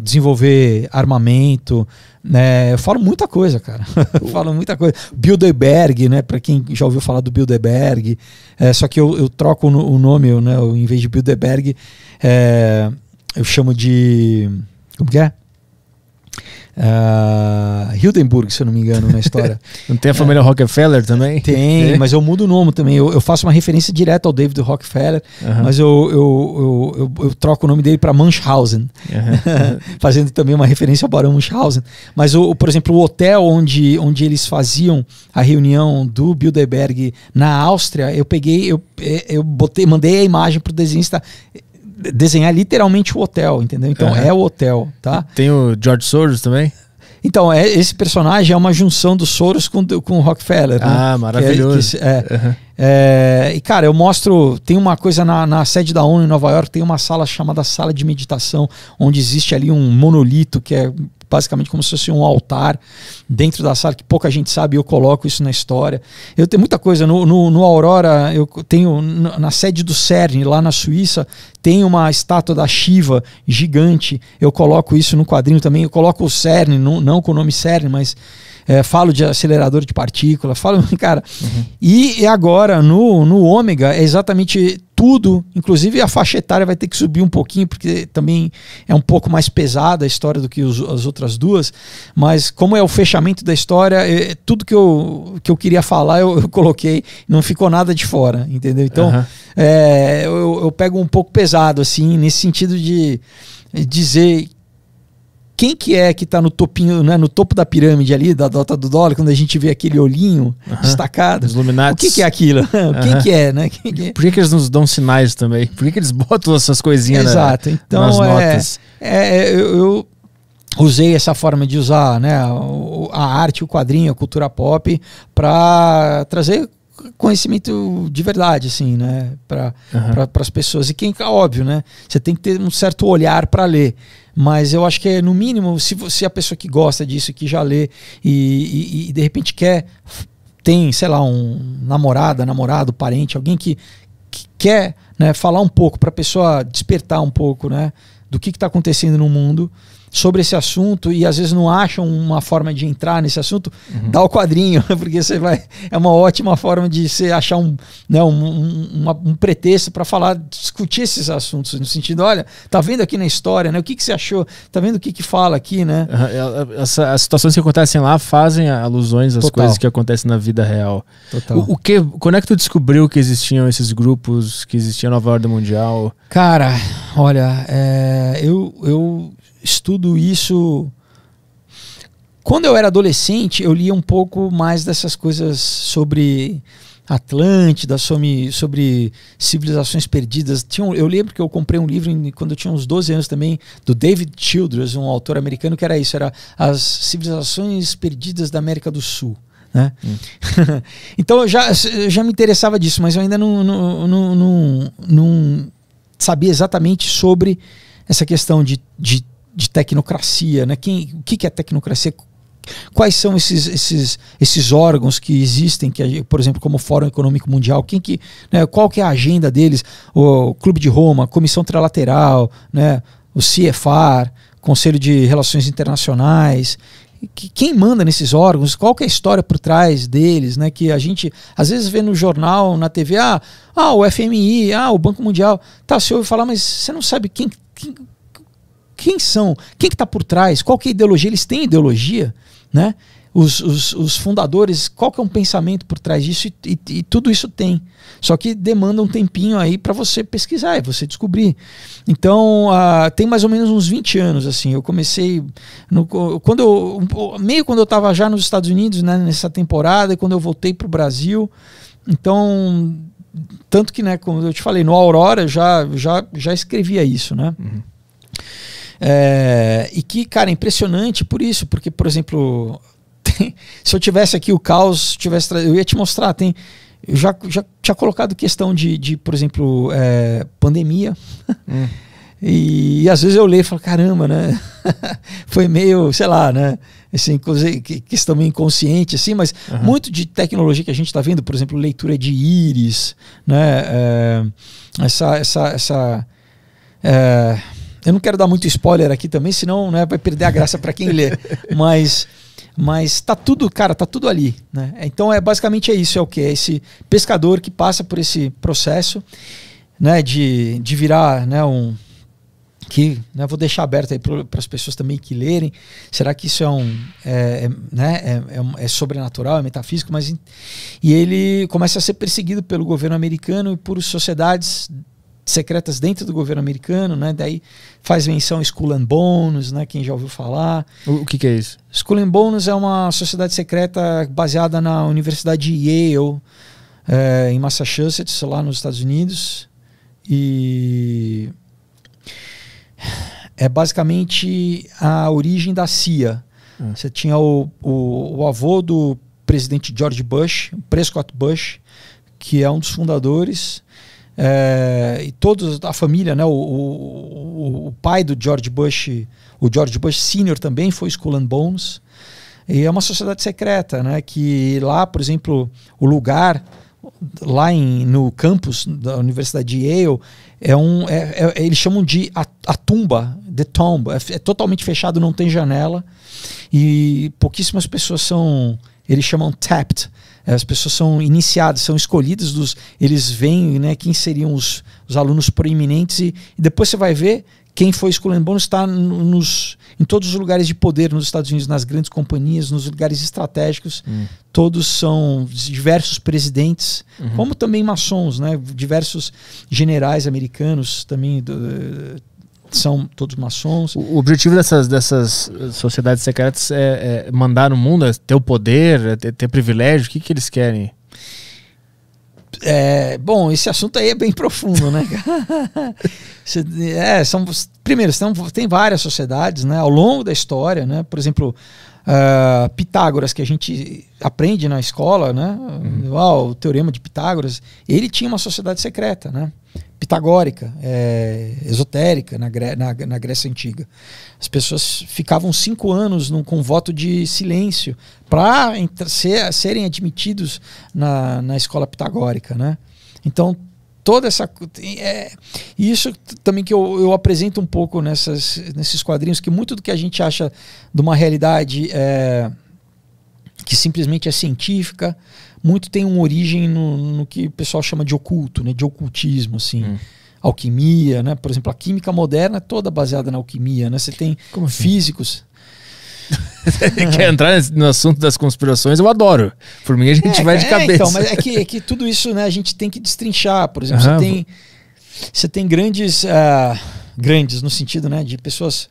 desenvolver armamento, né? Eu falo muita coisa, cara. [laughs] Falo muita coisa. Bilderberg, né? Para quem já ouviu falar do Bilderberg, é, só que eu, eu troco o o nome, eu, né? Eu, em vez de Bilderberg, é, eu chamo de como que é? Ah, Hildenburg, se eu não me engano, na história. [laughs] Não tem a família Rockefeller também? É. Tem, É? mas eu mudo o nome também. Eu, eu faço uma referência direta ao David Rockefeller, mas eu, eu, eu, troco o nome dele para Munchausen, [laughs] fazendo também uma referência ao Barão Munchausen. Mas, o, o- por exemplo, o hotel onde, onde eles faziam a reunião do Bilderberg na Áustria, eu peguei, eu, eh, eu botei, mandei a imagem pro desenhista desenhar literalmente o hotel, entendeu? Então Aham. é o hotel, tá? Tem o George Soros também? Então, é, esse personagem é uma junção do Soros com, com o Rockefeller. né? Ah, maravilhoso. Que é- que é- Aham. é, e cara, eu mostro. Tem uma coisa na, na sede da ONU em Nova York, tem uma sala chamada sala de meditação, onde existe ali um monolito que é basicamente como se fosse um altar dentro da sala, que pouca gente sabe, eu coloco isso na história. Eu tenho muita coisa. No, no, no Aurora, eu tenho na na sede do CERN, lá na Suíça, tem uma estátua da Shiva gigante. Eu coloco isso no quadrinho também. Eu coloco o CERN, não, não com o nome CERN, mas é, falo de acelerador de partícula, falo, [laughs] cara. E, e agora, no, no ômega, é exatamente tudo, inclusive a faixa etária vai ter que subir um pouquinho, porque também é um pouco mais pesada a história do que os- as outras duas, mas como é o fechamento da história, é, tudo que eu, que eu queria falar eu, eu coloquei, não ficou nada de fora, entendeu? Então, Aham. é, eu, eu pego um pouco pesado, assim, nesse sentido de dizer quem que é que está no topinho, né, no topo da pirâmide ali, da dota do dólar, quando a gente vê aquele olhinho destacado. Os Illuminati. O que, que é aquilo? [laughs] Quem Aham. que é, né? Quem que é? Por que, que eles nos dão sinais também? Por que, que eles botam essas coisinhas na- Exato. Então, nas é, notas? é, eu, eu usei essa forma de usar né, a arte, o quadrinho, a cultura pop para trazer conhecimento de verdade, assim, né, para Aham. para as pessoas. E quem, óbvio, né, você tem que ter um certo olhar para ler. Mas eu acho que é, no mínimo, se você é a pessoa que gosta disso, que já lê e, e- e de repente quer, tem, sei lá, um namorada, namorado, parente, alguém que, que quer né, falar um pouco para a pessoa despertar um pouco, né? do que está acontecendo no mundo sobre esse assunto e às vezes não acham uma forma de entrar nesse assunto, uhum. dá o quadrinho, [laughs] porque você vai. É uma ótima forma de você achar um, né, um, um, um pretexto para falar, discutir esses assuntos, no sentido, olha, tá vendo aqui na história, né? O que, que você achou? Tá vendo o que, que fala aqui, né? Essa, as situações que acontecem lá fazem alusões às Total. coisas que acontecem na vida real. Total. O, o, que, quando é que tu descobriu que existiam esses grupos, que existia a nova ordem mundial? Cara, olha, é, eu, eu estudo isso. Quando eu era adolescente, eu lia um pouco mais dessas coisas sobre Atlântida, sobre, sobre civilizações perdidas. Tinha um, eu lembro que eu comprei um livro em, quando eu tinha uns 12 anos também, do David Childress, um autor americano, que era isso, era As Civilizações Perdidas da América do Sul. Né? Hum. [laughs] então eu já, eu já me interessava disso, mas eu ainda não, não, não, não, não sabia exatamente sobre essa questão de, de de tecnocracia, né? Quem, o que, que é tecnocracia? Quais são esses, esses, esses órgãos que existem, que, por exemplo, como o Fórum Econômico Mundial, quem que, né, qual que é a agenda deles? O Clube de Roma, Comissão Trilateral, né, o CFR, Conselho de Relações Internacionais, quem manda nesses órgãos, qual que é a história por trás deles, né? Que a gente às vezes vê no jornal, na TV, ah, ah o FMI, ah, o Banco Mundial, tá, você ouve falar, mas você não sabe quem, quem quem são, quem que está por trás, qual que é a ideologia, eles têm ideologia, né? Os, os, os fundadores, qual que é um pensamento por trás disso e, e, e tudo isso tem. Só que demanda um tempinho aí para você pesquisar e você descobrir. Então, uh, tem mais ou menos uns 20 anos, assim. Eu comecei. No, quando eu, meio quando eu estava já nos Estados Unidos, né, nessa temporada, e quando eu voltei para o Brasil. Então, tanto que, né, como eu te falei, no Aurora já, já, já escrevia isso, né? Uhum. É, e que, cara, é impressionante por isso, porque, por exemplo, [laughs] tem, se eu tivesse aqui o caos, tivesse, eu ia te mostrar, tem. Eu já, já tinha colocado questão de, de por exemplo, é, pandemia. Hum. [laughs] E, e, às vezes eu leio e falo, caramba, né? [laughs] Foi meio, sei lá, né? Assim, questão meio inconsciente, assim, mas uhum. muito de tecnologia que a gente está vendo, por exemplo, leitura de íris, né? É, essa, essa, essa é, eu não quero dar muito spoiler aqui também, senão né, vai perder a graça para quem lê. [laughs] Mas mas tá tudo, cara, tá tudo ali, né? Então é basicamente é isso, é o que é esse pescador que passa por esse processo, né, de, de virar, né, um que né, vou deixar aberto aí para as pessoas também que lerem. Será que isso é um é, é né, é, é, é, sobrenatural, é metafísico? Mas e ele começa a ser perseguido pelo governo americano e por sociedades secretas dentro do governo americano, né? Daí faz menção Skull and Bones, né? Quem já ouviu falar. O, que, que, é isso? Skull and Bones é uma sociedade secreta baseada na Universidade de Yale, é, em Massachusetts, lá nos Estados Unidos. E é basicamente a origem da CIA. Hum. Você tinha o, o, o avô do presidente George Bush, Prescott Bush, que é um dos fundadores é, e todos a família, né? O, o, o, pai do George Bush, o George Bush Senior também foi Skull and Bones. E é uma sociedade secreta, né? Que lá, por exemplo, o lugar lá em, no campus da Universidade de Yale é um, é, é, eles chamam de a, a tumba, the tomb, é, é totalmente fechado, não tem janela e pouquíssimas pessoas são, eles chamam tapped, as pessoas são iniciadas, são escolhidas dos. Eles veem né, quem seriam os, os alunos proeminentes e, e depois você vai ver quem foi escolhendo bônus está nos, em todos os lugares de poder nos Estados Unidos, nas grandes companhias, nos lugares estratégicos. Hum. Todos são diversos presidentes, uhum. como também maçons, né? diversos generais americanos também do, são todos maçons. O objetivo dessas, dessas sociedades secretas é, é mandar no mundo, é ter o poder, é ter, ter privilégio? O que, que eles querem? É, bom, esse assunto aí é bem profundo, né? [laughs] é, são, primeiro, são, tem várias sociedades né, ao longo da história, né? Por exemplo, uh, Pitágoras, que a gente aprende na escola, né? Uhum. Oh, o teorema de Pitágoras, ele tinha uma sociedade secreta, né? pitagórica, é, esotérica na, na, na, Grécia Antiga. As pessoas ficavam cinco anos num, com voto de silêncio para ser, serem admitidos na, na escola pitagórica. Né? Então, toda essa. É, isso também que eu, eu apresento um pouco nessas, nesses quadrinhos, que muito do que a gente acha de uma realidade é, que simplesmente é científica, muito tem uma origem no, no, que o pessoal chama de oculto, né, de ocultismo, assim. Hum. Alquimia, né? Por exemplo, a química moderna é toda baseada na alquimia, né? Você tem Como assim? Quer entrar no assunto das conspirações? Eu adoro. Por mim, a gente é, vai de é, cabeça. Então, mas é que, é que tudo isso né, a gente tem que destrinchar. Por exemplo, uhum. você, tem, você tem grandes, uh, grandes no sentido né, de pessoas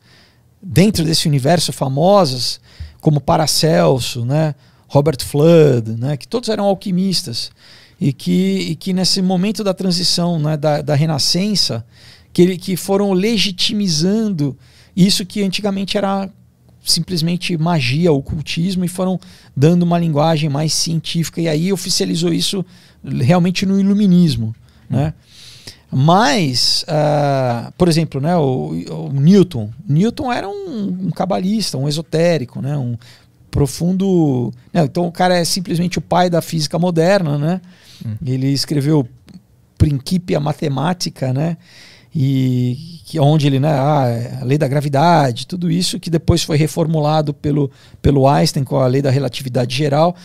dentro desse universo famosas, como Paracelso, né, Robert Flood, né, que todos eram alquimistas e que, e que nesse momento da transição, né, da, da renascença, que, que foram legitimizando isso que antigamente era simplesmente magia, ocultismo, e foram dando uma linguagem mais científica. E aí oficializou isso realmente no iluminismo. Né? Mas, uh, por exemplo, né, o, o, Newton. Newton era um, um cabalista, um esotérico, né, um profundo. Né, então o cara é simplesmente o pai da física moderna, né? Hum. Ele escreveu Principia Matemática, né? E que onde ele, né, ah, a lei da gravidade, tudo isso que depois foi reformulado pelo, pelo Einstein com a lei da relatividade geral,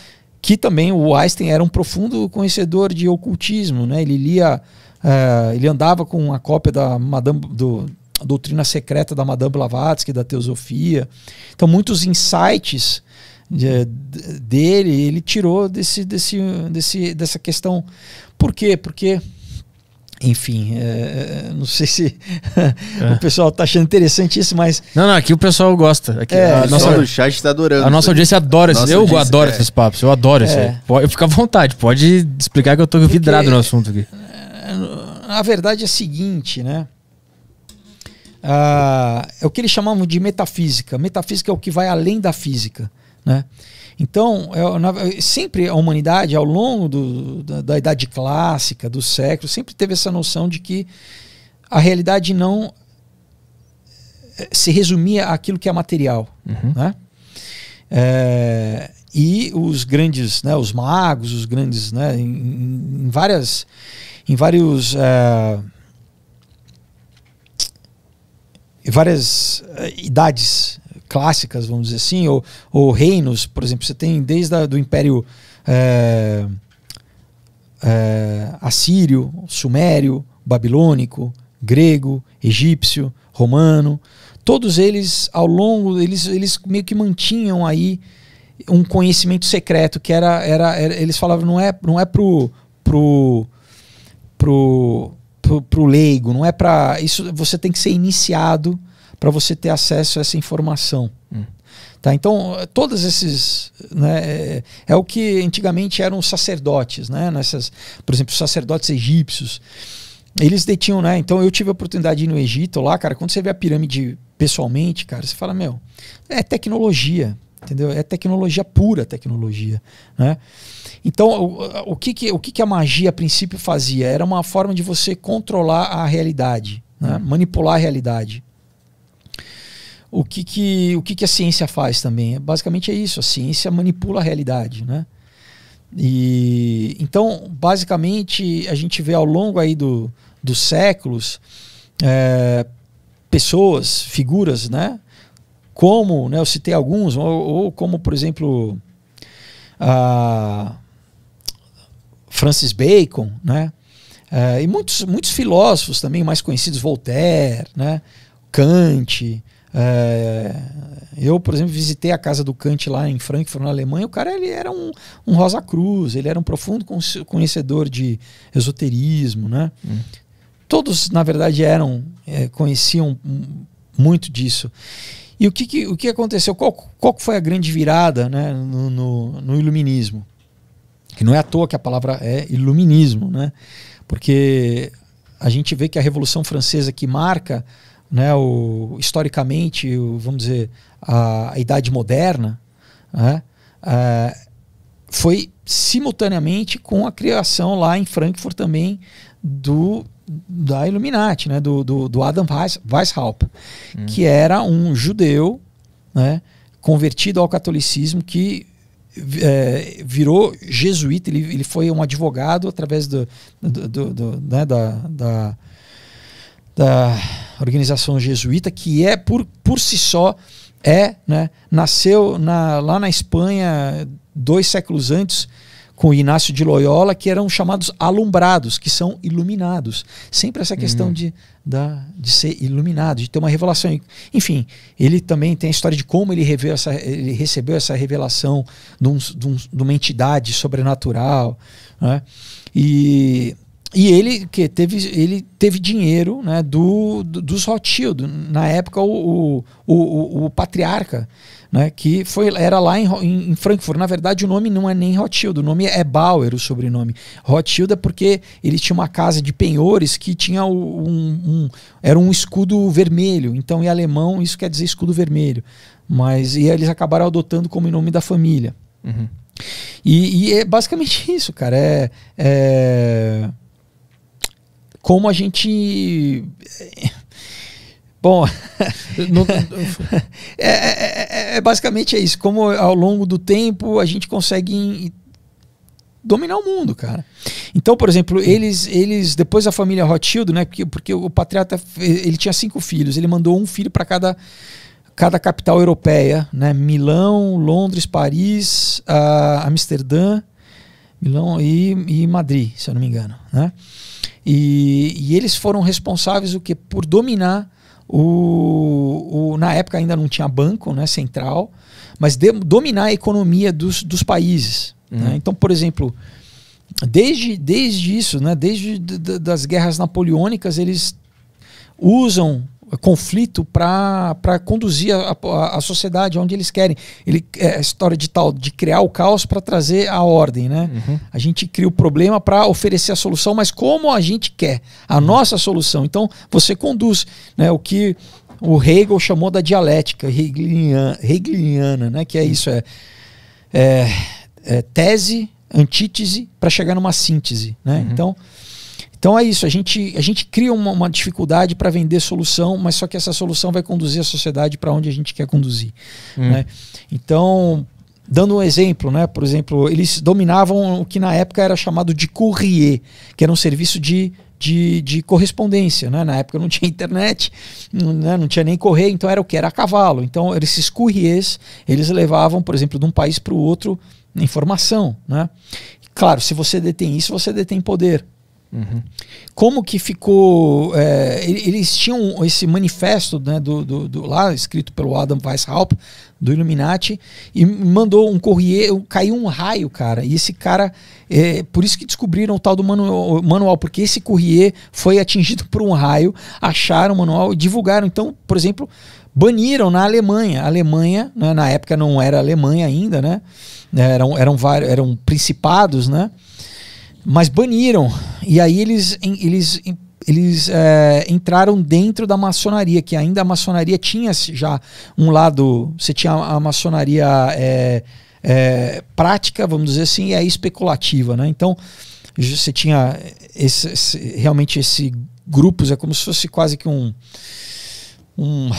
que também o Einstein era um profundo conhecedor de ocultismo, né? Ele lia, uh, ele andava com a cópia da Madame do doutrina secreta da Madame Blavatsky, da teosofia. Então muitos insights de, dele ele tirou desse, desse, desse, dessa questão. Por quê? Porque enfim, é, não sei se [laughs] é. [laughs] o pessoal está achando interessante isso, mas. Não, não, aqui o pessoal gosta. Aqui, é, a nossa, do chat está adorando. A nossa audiência adora isso. Eu audiência, adoro é. esses papos, eu adoro isso. É. Pode, fica à vontade, pode explicar que eu estou vidrado no assunto aqui. A verdade é a seguinte, né? Ah, é o que eles chamavam de metafísica. Metafísica é o que vai além da física. Né? Então, é, na, sempre a humanidade, ao longo do, da, da, idade clássica, do século, sempre teve essa noção de que a realidade não eh, se resumia àquilo que é material. Uhum. Né? É, e os grandes, né, os magos, os grandes, né, em, em várias, em vários, é, em várias idades clássicas, vamos dizer assim, ou, ou reinos, por exemplo, você tem desde o do Império é, é, Assírio, Sumério, Babilônico, Grego, Egípcio, Romano, todos eles ao longo, eles, eles meio que mantinham aí um conhecimento secreto que era, era, era eles falavam não é não é pro pro pro, pro, pro leigo, não é para isso você tem que ser iniciado para você ter acesso a essa informação. Hum. Tá, então, todos esses. Né, é, é, o que antigamente eram os sacerdotes, né, nessas, por exemplo, os sacerdotes egípcios. Eles detinham, né? Então eu tive a oportunidade de ir no Egito lá, cara. Quando você vê a pirâmide pessoalmente, cara, você fala, meu, é tecnologia, entendeu? É tecnologia pura, tecnologia, né? Então, o, o, que, que, o que, que a magia a princípio fazia? Era uma forma de você controlar a realidade, né? Hum. manipular a realidade o que, que, o que, que a ciência faz também? Basicamente é isso, a ciência manipula a realidade, né? E, então, basicamente, a gente vê ao longo aí do, dos séculos é, pessoas, figuras, né? Como, né, eu citei alguns, ou, ou como, por exemplo, Francis Bacon, né? É, e muitos, muitos filósofos também mais conhecidos, Voltaire, né? Kant, é, eu, por exemplo, visitei a casa do Kant lá em Frankfurt, na Alemanha. O cara ele era um, um Rosa Cruz, ele era um profundo conhecedor de esoterismo, né? Hum. Todos, na verdade, eram é, conheciam muito disso. E o que, que, o que aconteceu? Qual, qual foi a grande virada né, no, no, no iluminismo? Que não é à toa que a palavra é iluminismo, né? Porque a gente vê que a Revolução Francesa que marca né, o, historicamente, o, vamos dizer, a, a Idade Moderna, né, é, foi simultaneamente com a criação lá em Frankfurt também do da Illuminati, né, do, do, do Adam Weishaupt, hum. que era um judeu né, convertido ao catolicismo que é, virou jesuíta, ele, ele foi um advogado através do, do, do, do né, da, da, da organização jesuíta, que é por, por si só é, né, nasceu na, lá na Espanha dois séculos antes com Inácio de Loyola, que eram chamados alumbrados, que são iluminados. Sempre essa questão uhum. de, da, de ser iluminado, de ter uma revelação. Enfim, ele também tem a história de como ele, essa, ele recebeu essa revelação de, um, de, um, de uma entidade sobrenatural. Né? E e ele que teve, ele teve dinheiro né, do, do, dos Rothschild, na época o, o, o, o patriarca, né, que foi, era lá em, em, Frankfurt. Na verdade, o nome não é nem Rothschild, o nome é Bauer, o sobrenome. Rothschild é porque ele tinha uma casa de penhores que tinha um, um era um escudo vermelho. Então, em alemão, isso quer dizer escudo vermelho. Mas e eles acabaram adotando como nome da família. Uhum. E, e, é basicamente [laughs] isso, cara. É, é como a gente. Bom, [laughs] é, é, é, é, basicamente é isso. Como ao longo do tempo a gente consegue dominar o mundo, cara. Então, por exemplo, eles, eles depois a família Rothschild, né? Porque, porque o patriarca ele tinha cinco filhos, ele mandou um filho para cada cada capital europeia, né? Milão, Londres, Paris, uh, Amsterdã, Milão e, e Madrid, se eu não me engano, né? E, e eles foram responsáveis o que por dominar o, o, na época ainda não tinha banco né, central, mas de, dominar a economia dos, dos países. Né? Uhum. Né? Então, por exemplo, desde, desde isso, né, desde das guerras napoleônicas, eles usam conflito para conduzir a, a, a, sociedade onde eles querem. Ele, é a história de tal de criar o caos para trazer a ordem, né? Uhum. A gente cria o problema para oferecer a solução, mas como a gente quer, a uhum. nossa solução. Então você conduz, né? O que o Hegel chamou da dialética hegeliana, hegeliana né? Que é isso, é, é, é tese, antítese para chegar numa síntese, né? Uhum. Então então é isso, a gente, a gente cria uma, uma dificuldade para vender solução, mas só que essa solução vai conduzir a sociedade para onde a gente quer conduzir. Hum. Né? Então, dando um exemplo, né? por exemplo, eles dominavam o que na época era chamado de courrier, que era um serviço de, de, de correspondência. Né? Na época não tinha internet, né? não tinha nem correio, então era o que? Era a cavalo. Então esses courriers, eles levavam, por exemplo, de um país para o outro informação. Né? Claro, se você detém isso, você detém poder. Uhum. Como que ficou. É, eles tinham esse manifesto né, do, do, do, lá, escrito pelo Adam Weishaupt, do Illuminati, e mandou um correio, caiu um raio, cara. E esse cara. É, por isso que descobriram o tal do manual, manual, porque esse correio foi atingido [laughs] por um raio, acharam o manual e divulgaram. Então, por exemplo, baniram na Alemanha. A Alemanha, né, na época não era Alemanha ainda, né? Eram, eram, vários, eram principados, né? Mas baniram. E aí eles, eles, eles é, entraram dentro da maçonaria, que ainda a maçonaria tinha já um lado. Você tinha a maçonaria é, é, prática, vamos dizer assim, e a especulativa. Né? Então você tinha esse, esse, realmente esse grupos, é como se fosse quase que um. um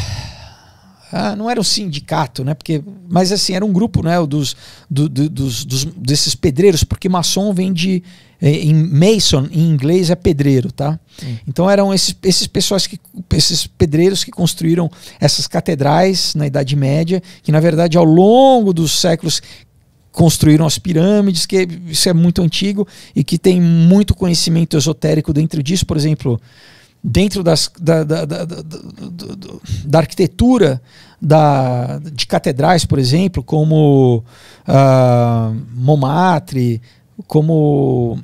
ah, não era um sindicato, né? Porque, mas assim, era um grupo né, dos, do, do, dos, dos, desses pedreiros, porque maçom vem de. É, em Mason, em inglês, é pedreiro, tá? Hum. Então eram esses, esses pessoas que. esses pedreiros que construíram essas catedrais na Idade Média, que na verdade, ao longo dos séculos construíram as pirâmides, que isso é muito antigo e que tem muito conhecimento esotérico dentro disso, por exemplo dentro das, da, da, da, da, arquitetura da, de catedrais, por exemplo, como uh, Montmartre, como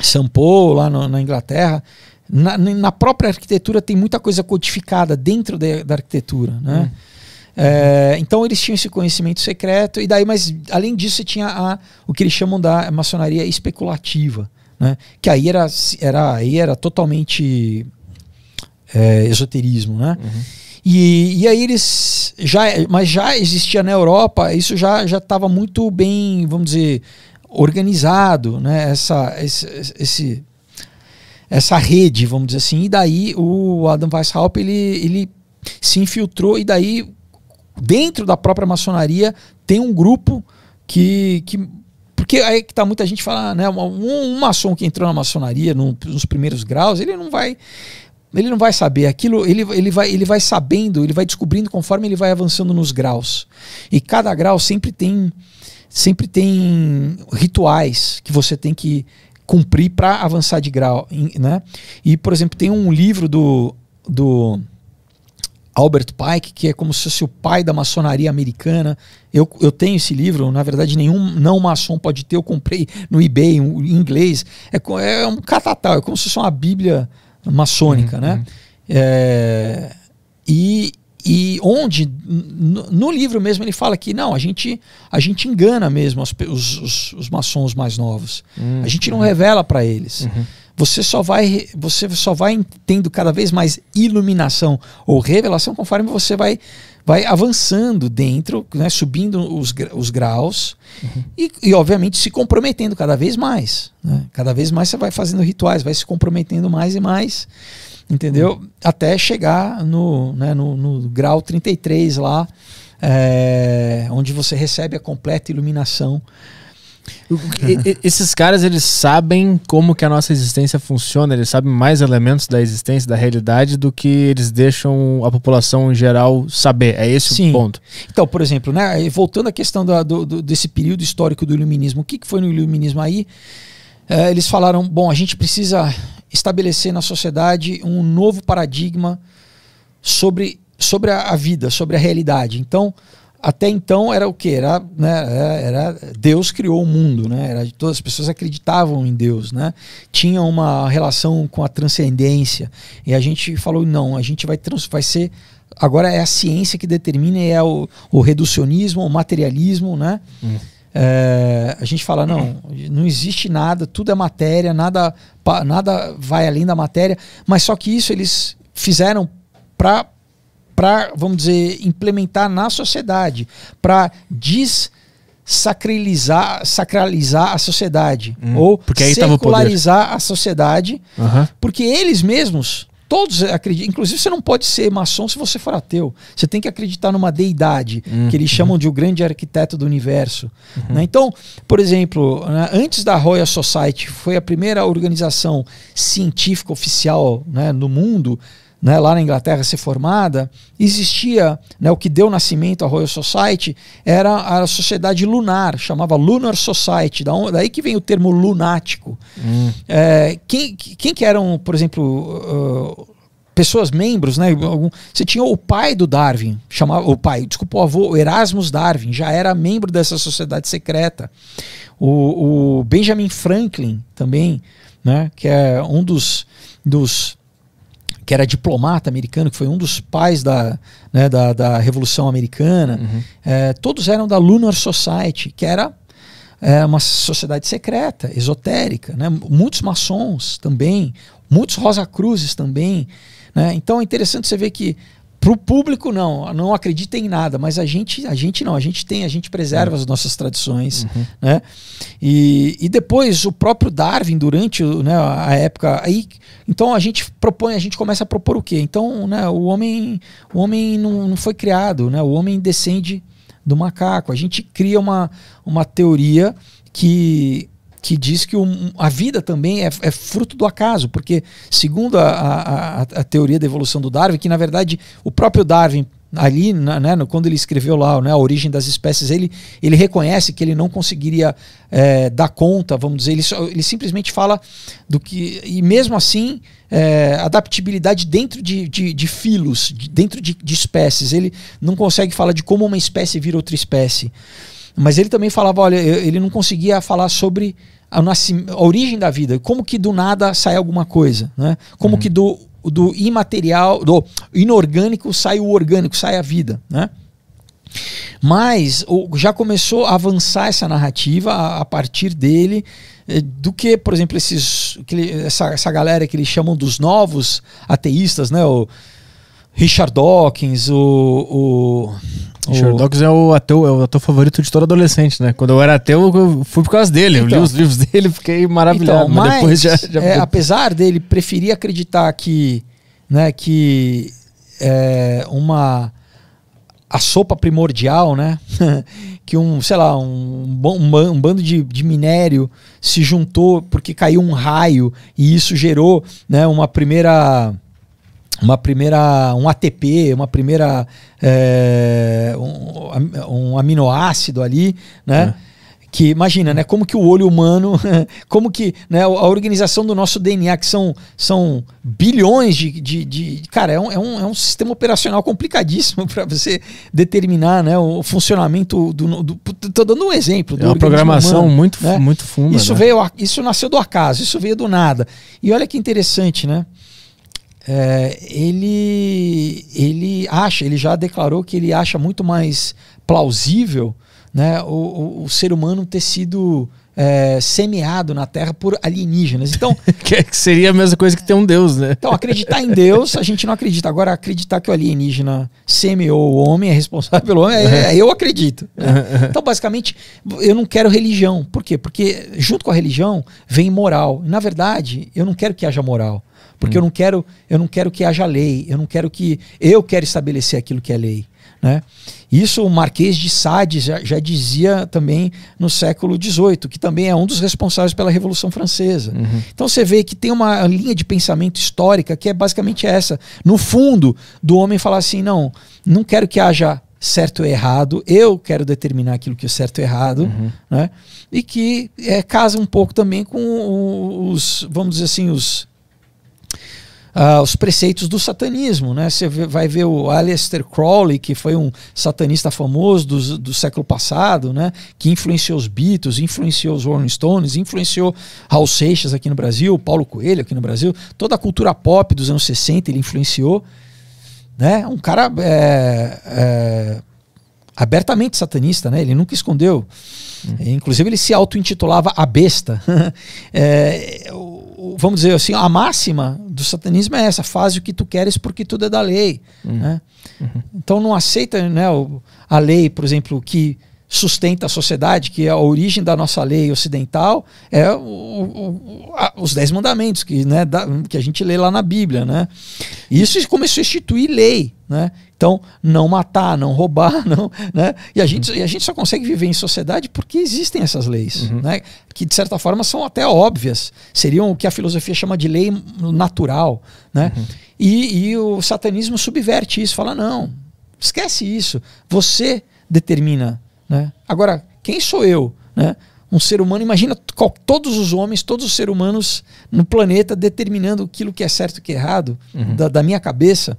São Paulo, lá no, na Inglaterra, na, na, própria arquitetura tem muita coisa codificada dentro de, da arquitetura, né? Hum. É, então eles tinham esse conhecimento secreto e daí, mas além disso, você tinha a, o que eles chamam da maçonaria especulativa, né? Que aí era, era, aí era totalmente é, esoterismo, né? Uhum. E, e aí eles já, mas já existia na Europa, isso já já estava muito bem, vamos dizer, organizado, né? Essa esse, esse essa rede, vamos dizer assim. E daí o Adam Weishaupt ele ele se infiltrou e daí dentro da própria maçonaria tem um grupo que, que porque aí que tá muita gente falando, né? Um, um maçom que entrou na maçonaria no, nos primeiros graus, ele não vai ele não vai saber aquilo, ele, ele, vai, ele vai sabendo, ele vai descobrindo conforme ele vai avançando nos graus. E cada grau sempre tem sempre tem rituais que você tem que cumprir para avançar de grau, né? E por exemplo, tem um livro do do Albert Pike, que é como se fosse o pai da maçonaria americana. Eu, eu tenho esse livro, na verdade, nenhum não maçom pode ter. Eu comprei no eBay em inglês. É, é um catatal, é como se fosse uma Bíblia maçônica, uhum, né? Uhum. É, e, e onde, no, livro mesmo, ele fala que não, a gente, a gente engana mesmo os, os, os maçons mais novos. Uhum, a gente não revela para eles. Uhum você só vai você só vai tendo cada vez mais iluminação ou revelação conforme você vai vai avançando dentro, né, subindo os, os graus uhum. e, e, obviamente se comprometendo cada vez mais. Né? Cada vez mais você vai fazendo rituais, vai se comprometendo mais e mais, entendeu? Até chegar no, né, no, no grau 33 lá, é, onde você recebe a completa iluminação esses caras, eles sabem como que a nossa existência funciona, eles sabem mais elementos da existência, da realidade, do que eles deixam a população em geral saber. É esse Sim. o ponto. Então, por exemplo, né, voltando à questão do, do, desse período histórico do iluminismo, o que, que foi no iluminismo aí? É, eles falaram, bom, a gente precisa estabelecer na sociedade um novo paradigma sobre, sobre a, vida, sobre a realidade. Então, até então era o que? Era, né, era Deus criou o mundo, né? Era, todas as pessoas acreditavam em Deus, né? Tinha uma relação com a transcendência. E a gente falou, não, a gente vai, trans, vai ser. Agora é a ciência que determina, é o, o reducionismo, o materialismo, né? Hum. É, a gente fala, não, não existe nada, tudo é matéria, nada, nada vai além da matéria, mas só que isso eles fizeram para para, vamos dizer, implementar na sociedade, para desacralizar sacralizar a sociedade hum, ou porque aí secularizar a sociedade, uhum. porque eles mesmos Todos acreditam. Inclusive, você não pode ser maçom se você for ateu. Você tem que acreditar numa deidade, uhum. que eles chamam de o grande arquiteto do universo. Uhum. Né? Então, por exemplo, né, antes da Royal Society, foi a primeira organização científica oficial né, no mundo né, lá na Inglaterra ser formada, existia né, o que deu nascimento à Royal Society era a sociedade lunar, chamava Lunar Society, da daí que vem o termo lunático. Hum. É, quem, quem que eram, por exemplo, uh, pessoas membros, né? Você tinha o pai do Darwin, chamava o pai, desculpa, o avô, o Erasmus Darwin, já era membro dessa sociedade secreta. O, o Benjamin Franklin também, né? Que é um dos, dos que era diplomata americano, que foi um dos pais da, né, da, da, Revolução Americana, uhum. é, todos eram da Lunar Society, que era é, uma sociedade secreta, esotérica. Né? Muitos maçons também, muitos Rosa Cruzes também. Né? Então é interessante você ver que para o público, não, não acredita em nada, mas a gente, a gente não, a gente tem, a gente preserva uhum. as nossas tradições, uhum. né? E, e depois o próprio Darwin, durante né, a época, aí, então a gente propõe, a gente começa a propor o quê? Então, né, o homem, o homem não, não foi criado, né? O homem descende do macaco. A gente cria uma, uma teoria que que diz que um, a vida também é, é, fruto do acaso, porque segundo a, a, a, teoria da evolução do Darwin, que na verdade o próprio Darwin ali, né, quando ele escreveu lá né, a origem das espécies, ele, ele reconhece que ele não conseguiria é, dar conta, vamos dizer, ele, só, ele simplesmente fala do que, e mesmo assim, é, adaptabilidade dentro de, de, de filos, de, dentro de, de espécies, ele não consegue falar de como uma espécie vira outra espécie. Mas ele também falava, olha, ele não conseguia falar sobre a, a origem da vida, como que do nada sai alguma coisa, né? Como uhum. que do, do imaterial, do inorgânico sai o orgânico, sai a vida, né? Mas já começou a avançar essa narrativa a, partir dele eh, do que, por exemplo, esses, essa, essa galera que eles chamam dos novos ateístas, né? O, Richard Dawkins, o. o é o, ateu, é o ator favorito de todo adolescente, né? Quando eu era ateu, eu fui por causa dele. Então, eu li então. os livros dele fiquei maravilhado. Então, mas, mas depois já. já... É, apesar dele preferir acreditar que. Né, que é, uma a sopa primordial, né? [laughs] que um, sei lá, um, um, um bando de, de, minério se juntou porque caiu um raio e isso gerou, né, uma primeira uma primeira um ATP, uma primeira é, um, um, aminoácido ali, né? É que imagina, né, como que o olho humano, [laughs] como que né, a organização do nosso DNA, que são, são bilhões de, de, de Cara, é um, é, um, é um sistema operacional complicadíssimo [laughs] para você determinar né, o funcionamento do. do tô dando um exemplo. é uma programação humano, muito, né? muito funda. Isso, né? veio, isso nasceu do acaso, isso veio do nada. E olha que interessante, né? É, ele, ele acha, ele já declarou que ele acha muito mais plausível né, o, o, o ser humano ter sido é, semeado na Terra por alienígenas. Então, [laughs] que seria a mesma coisa que ter um Deus, né? Então, acreditar em Deus, a gente não acredita. Agora, acreditar que o alienígena semeou o homem, é responsável pelo homem, é, é, eu acredito. Né? [laughs] Então, basicamente, eu não quero religião. Por quê? Porque junto com a religião vem moral. Na verdade, eu não quero que haja moral. Porque hum. eu não quero, eu não quero que haja lei. Eu não quero que eu quero estabelecer aquilo que é lei. Né? Isso o Marquês de Sade já, já, dizia também no século XVIII, que também é um dos responsáveis pela Revolução Francesa. Uhum. Então você vê que tem uma linha de pensamento histórica que é basicamente essa. No fundo, do homem falar assim: não, não quero que haja certo ou errado, eu quero determinar aquilo que é certo ou errado, uhum. né? e que é, casa um pouco também com os, vamos dizer assim, os uh, os preceitos do satanismo. Né? Você vai ver o Aleister Crowley, que foi um satanista famoso do, do século passado, né? que influenciou os Beatles, influenciou os Rolling Stones, influenciou Raul Seixas aqui no Brasil, Paulo Coelho aqui no Brasil, toda a cultura pop dos anos 60 ele influenciou. Né? Um cara é, é, abertamente satanista, né? ele nunca escondeu. Hum. Inclusive ele se auto-intitulava a besta. [laughs] é, vamos dizer assim, a máxima do satanismo é essa: faz o que tu queres porque tudo é da lei. Uhum. Né? Uhum. Então não aceita né, a lei, por exemplo, que sustenta a sociedade, que é a origem da nossa lei ocidental, é o, o, a, os Dez Mandamentos, que, né, da, que a gente lê lá na Bíblia. Né? E isso começou a instituir lei. Né? Então, não matar, não roubar, [laughs] não, né? E a gente, e a gente só consegue viver em sociedade porque existem essas leis, uhum. né? Que de certa forma são até óbvias, seriam o que a filosofia chama de lei natural, né? Uhum. E, e o satanismo subverte isso, fala não, esquece isso, você determina, né? Agora, quem sou eu, né? um ser humano, imagina todos os homens, todos os seres humanos no planeta determinando aquilo que é certo e que é errado, uhum. da, da, minha cabeça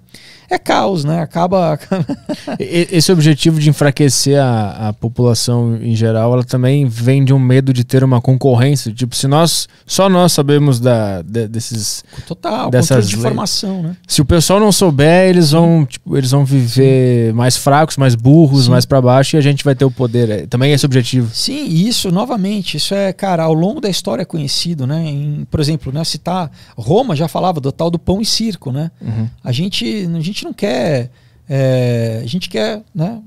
é caos, né? Acaba. [laughs] Esse objetivo de enfraquecer a, a população em geral, ela também vem de um medo de ter uma concorrência. Tipo, se nós só nós sabemos da, de, desses. Total, dessas de informação, né? Se o pessoal não souber, eles vão, tipo, eles vão viver Sim. mais fracos, mais burros, Sim. mais para baixo e a gente vai ter o poder. É, também é esse objetivo. Sim, isso, novamente, isso é, cara, ao longo da história é conhecido, né? Em, por exemplo, né, citar Roma já falava do tal do pão e circo, né? Uhum. A gente. A gente gente não quer. É, a gente quer. Né,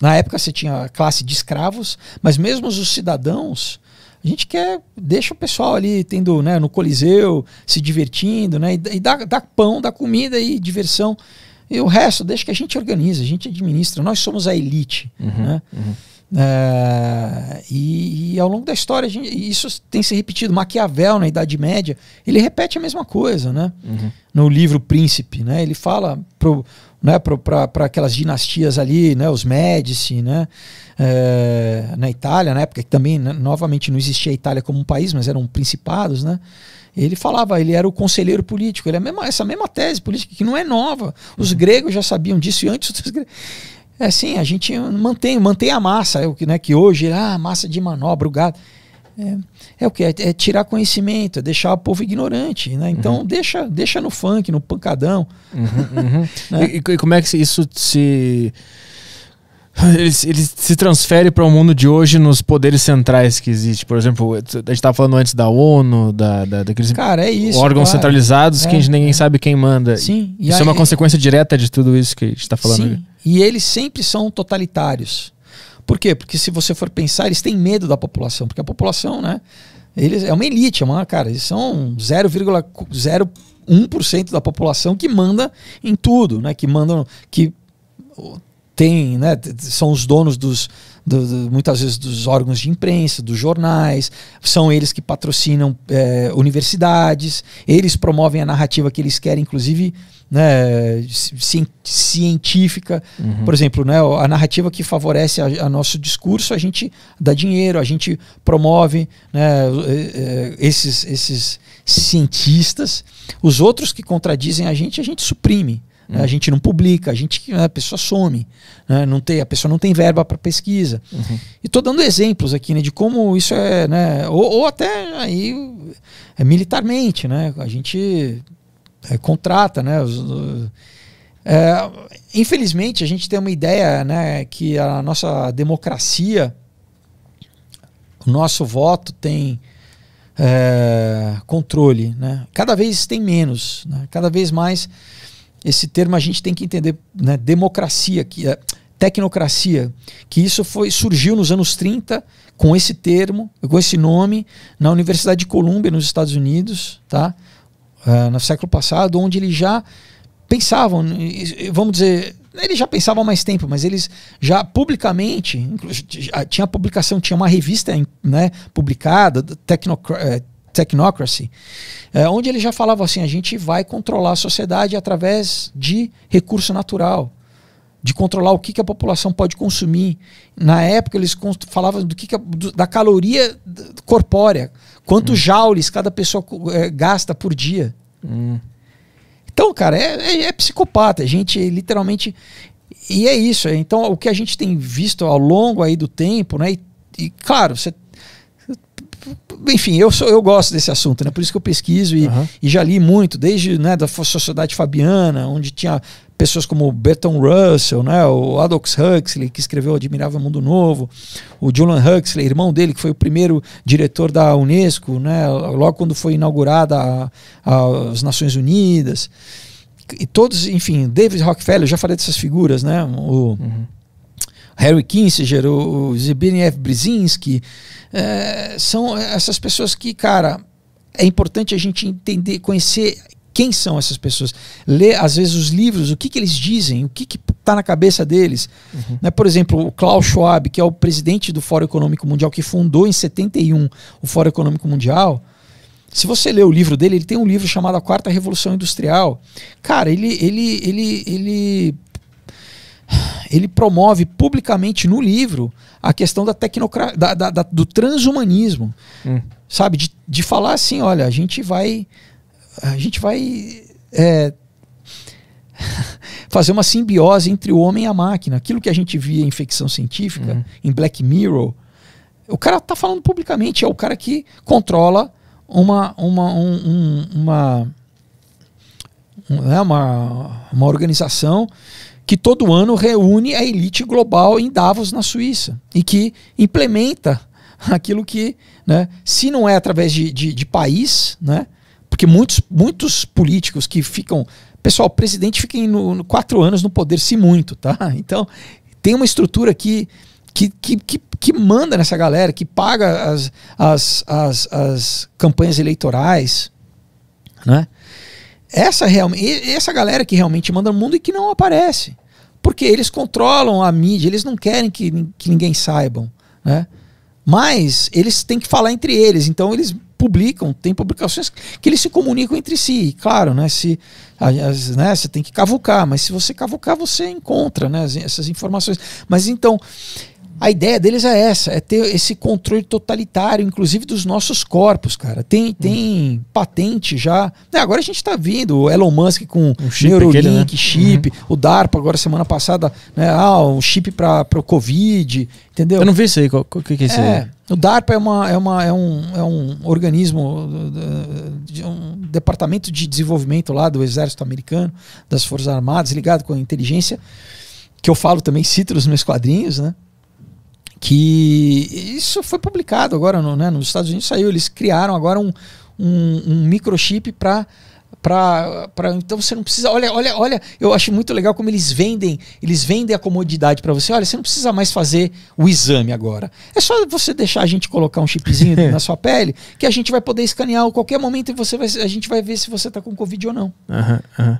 na época você tinha a classe de escravos, mas mesmo os cidadãos, a gente quer. Deixa o pessoal ali tendo, né, no Coliseu, se divertindo, né, e, e dá, dá pão, dá comida e diversão. E o resto, deixa que a gente organiza, a gente administra. Nós somos a elite. Uhum, né? Uhum. É, e, e, ao longo da história, gente, isso tem se repetido. Maquiavel, na Idade Média, ele repete a mesma coisa, né? Uhum. No livro Príncipe, né? Ele fala pro, né, para aquelas dinastias ali, né? Os Médici, né? É, na Itália, na época que também, né, novamente, não existia a Itália como um país, mas eram principados, né? Ele falava, ele era o conselheiro político. Ele é mesma, essa mesma tese política que não é nova. Os uhum. gregos já sabiam disso e antes dos gregos. É assim, a gente mantém, mantém a massa, é o que, né, que hoje, ah, massa de manobra, o gado. É, é o que? É, é, tirar conhecimento, é deixar o povo ignorante. Né? Então uhum. deixa, deixa no funk, no pancadão. Uhum, uhum. [laughs] né? e, e, como é que isso se. [laughs] Ele, ele se transfere para o mundo de hoje nos poderes centrais que existe. Por exemplo, a gente estava falando antes da ONU, da, da, daqueles Cara, é isso, órgãos claro. centralizados é, que ninguém é. sabe quem manda. Sim. Isso aí, é uma consequência direta de tudo isso que a gente está falando. Sim. Aqui. E eles sempre são totalitários. Por quê? Porque se você for pensar, eles têm medo da população, porque a população, né? Eles é uma elite, é uma, cara, eles são 0,01% da população que manda em tudo, né? Que mandam que tem, né, são os donos dos, do, do, muitas vezes dos órgãos de imprensa, dos jornais, são eles que patrocinam é, universidades, eles promovem a narrativa que eles querem, inclusive né, científica. Uhum. Por exemplo, né, a narrativa que favorece a, a, nosso discurso, a gente dá dinheiro, a gente promove né, esses, esses cientistas. Os outros que contradizem a gente, a gente suprime. Né? A gente não publica, a gente a pessoa some, né? não tem, a pessoa não tem verba para pesquisa. Uhum. E estou dando exemplos aqui né, de como isso é, né, ou, ou até aí é, militarmente, né? A gente é, contrata, né? Os, é, infelizmente a gente tem uma ideia, né, que a nossa democracia, o nosso voto tem é, controle, né? Cada vez tem menos, né? cada vez mais esse termo a gente tem que entender, né? Democracia, que é tecnocracia, que isso foi surgiu nos anos 30 com esse termo, com esse nome, na Universidade de Colômbia, nos Estados Unidos, tá? Uh, no século passado, onde eles já pensavam, vamos dizer, eles já pensavam há mais tempo, mas eles já publicamente, tinha publicação, tinha uma revista né, publicada, Tecnocracia, Technocracy, é, onde ele já falava assim: a gente vai controlar a sociedade através de recurso natural, de controlar o que, que a população pode consumir. Na época, eles falavam do que, que a, do, da caloria corpórea, quantos hum. joules cada pessoa é, gasta por dia. Hum. Então, cara, é, é, é psicopata. A gente literalmente. E é isso. Então, o que a gente tem visto ao longo aí do tempo, né? E, e claro, você enfim, eu, sou, eu gosto desse assunto, né? Por isso que eu pesquiso e, uhum. e já li muito, desde né, da Sociedade Fabiana, onde tinha pessoas como Bertrand Russell, né, o Aldous Huxley, que escreveu o Admirável Mundo Novo, o Julian Huxley, irmão dele, que foi o primeiro diretor da Unesco, né, logo quando foi inaugurada a, a, as Nações Unidas. E todos, enfim, David Rockefeller, eu já falei dessas figuras, né? O, uhum. Harry Kissinger, o, o Zbigniew Brzezinski, é, são essas pessoas que, cara, é importante a gente entender, conhecer quem são essas pessoas. Ler, às vezes, os livros, o que, que eles dizem, o que está na cabeça deles. Uhum. Né, por exemplo, o Klaus Schwab, que é o presidente do Fórum Econômico Mundial, que fundou em 71 o Fórum Econômico Mundial. Se você ler o livro dele, ele tem um livro chamado A Quarta Revolução Industrial. Cara, ele, ele, ele, ele ele promove publicamente no livro a questão da tecnocracia, do transhumanismo, hum. sabe? De, de falar assim, olha, a gente vai, a gente vai é, [laughs] fazer uma simbiose entre o homem e a máquina. Aquilo que a gente via em ficção científica, hum. em Black Mirror, o cara está falando publicamente, é o cara que controla uma, uma, um, um, uma, né, uma, uma organização que todo ano reúne a elite global em Davos, na Suíça, e que implementa aquilo que, né, se não é através de, de, de país, né, porque muitos, muitos políticos que ficam. Pessoal, presidente fica no, no quatro anos no poder, se muito, tá? [laughs] Então, tem uma estrutura que, que, que, que, que manda nessa galera, que paga as, as, as, as campanhas eleitorais, né? Essa, realmente, essa galera que realmente manda no mundo e que não aparece. Porque eles controlam a mídia, eles não querem que, que ninguém saibam. Né? Mas eles têm que falar entre eles, então eles publicam, tem publicações que eles se comunicam entre si. Claro, né, se, as, né, você tem que cavucar, mas se você cavucar, você encontra né, essas informações. Mas então, a ideia deles é essa, é ter esse controle totalitário, inclusive dos nossos corpos, cara. Tem, tem hum. patente já. É, agora a gente está vendo o Elon Musk com um chip Neurolink, aquele, né? chip, uhum. o DARPA agora semana passada, né? Ah, um chip para o Covid, entendeu? Eu não vi isso aí, o que, que é isso é, aí? O DARPA é, uma, é, uma, é, um, é um organismo, de um departamento de desenvolvimento lá do Exército Americano, das Forças Armadas, ligado com a inteligência, que eu falo também, cito nos meus quadrinhos, né? Que isso foi publicado agora no, né, nos Estados Unidos saiu. Eles criaram agora um, um, um microchip para para então você não precisa olha olha olha eu acho muito legal como eles vendem eles vendem a comodidade para você. Olha você não precisa mais fazer o exame agora. É só você deixar a gente colocar um chipzinho [laughs] na sua pele que a gente vai poder escanear a qualquer momento e você vai a gente vai ver se você está com covid ou não. Uhum, uhum.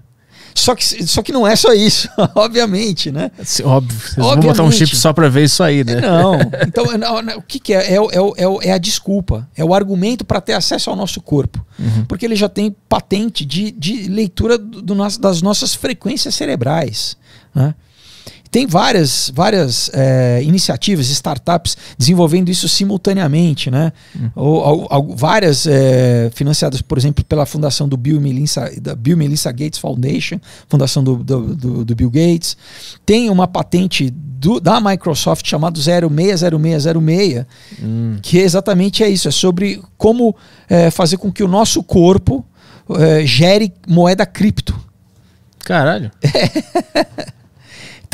Só que, só que não é só isso, [laughs] obviamente, né? Óbvio. Vocês vão botar um chip só para ver isso aí, né? Não. [laughs] Então, não, não, o que, que é? É, é, é, a desculpa, é o argumento para ter acesso ao nosso corpo. Uhum. Porque ele já tem patente de, de leitura do, do das nossas frequências cerebrais. Né? Tem várias, várias é, iniciativas, startups desenvolvendo isso simultaneamente, né? Hum. Ou, ou, várias é, financiadas, por exemplo, pela fundação do Bill Melinda, da Bill Melinda Gates Foundation, fundação do, do, do, do Bill Gates. Tem uma patente do, da Microsoft chamado 060606, hum. que exatamente é isso, é sobre como é, fazer com que o nosso corpo é, gere moeda cripto. Caralho. [laughs]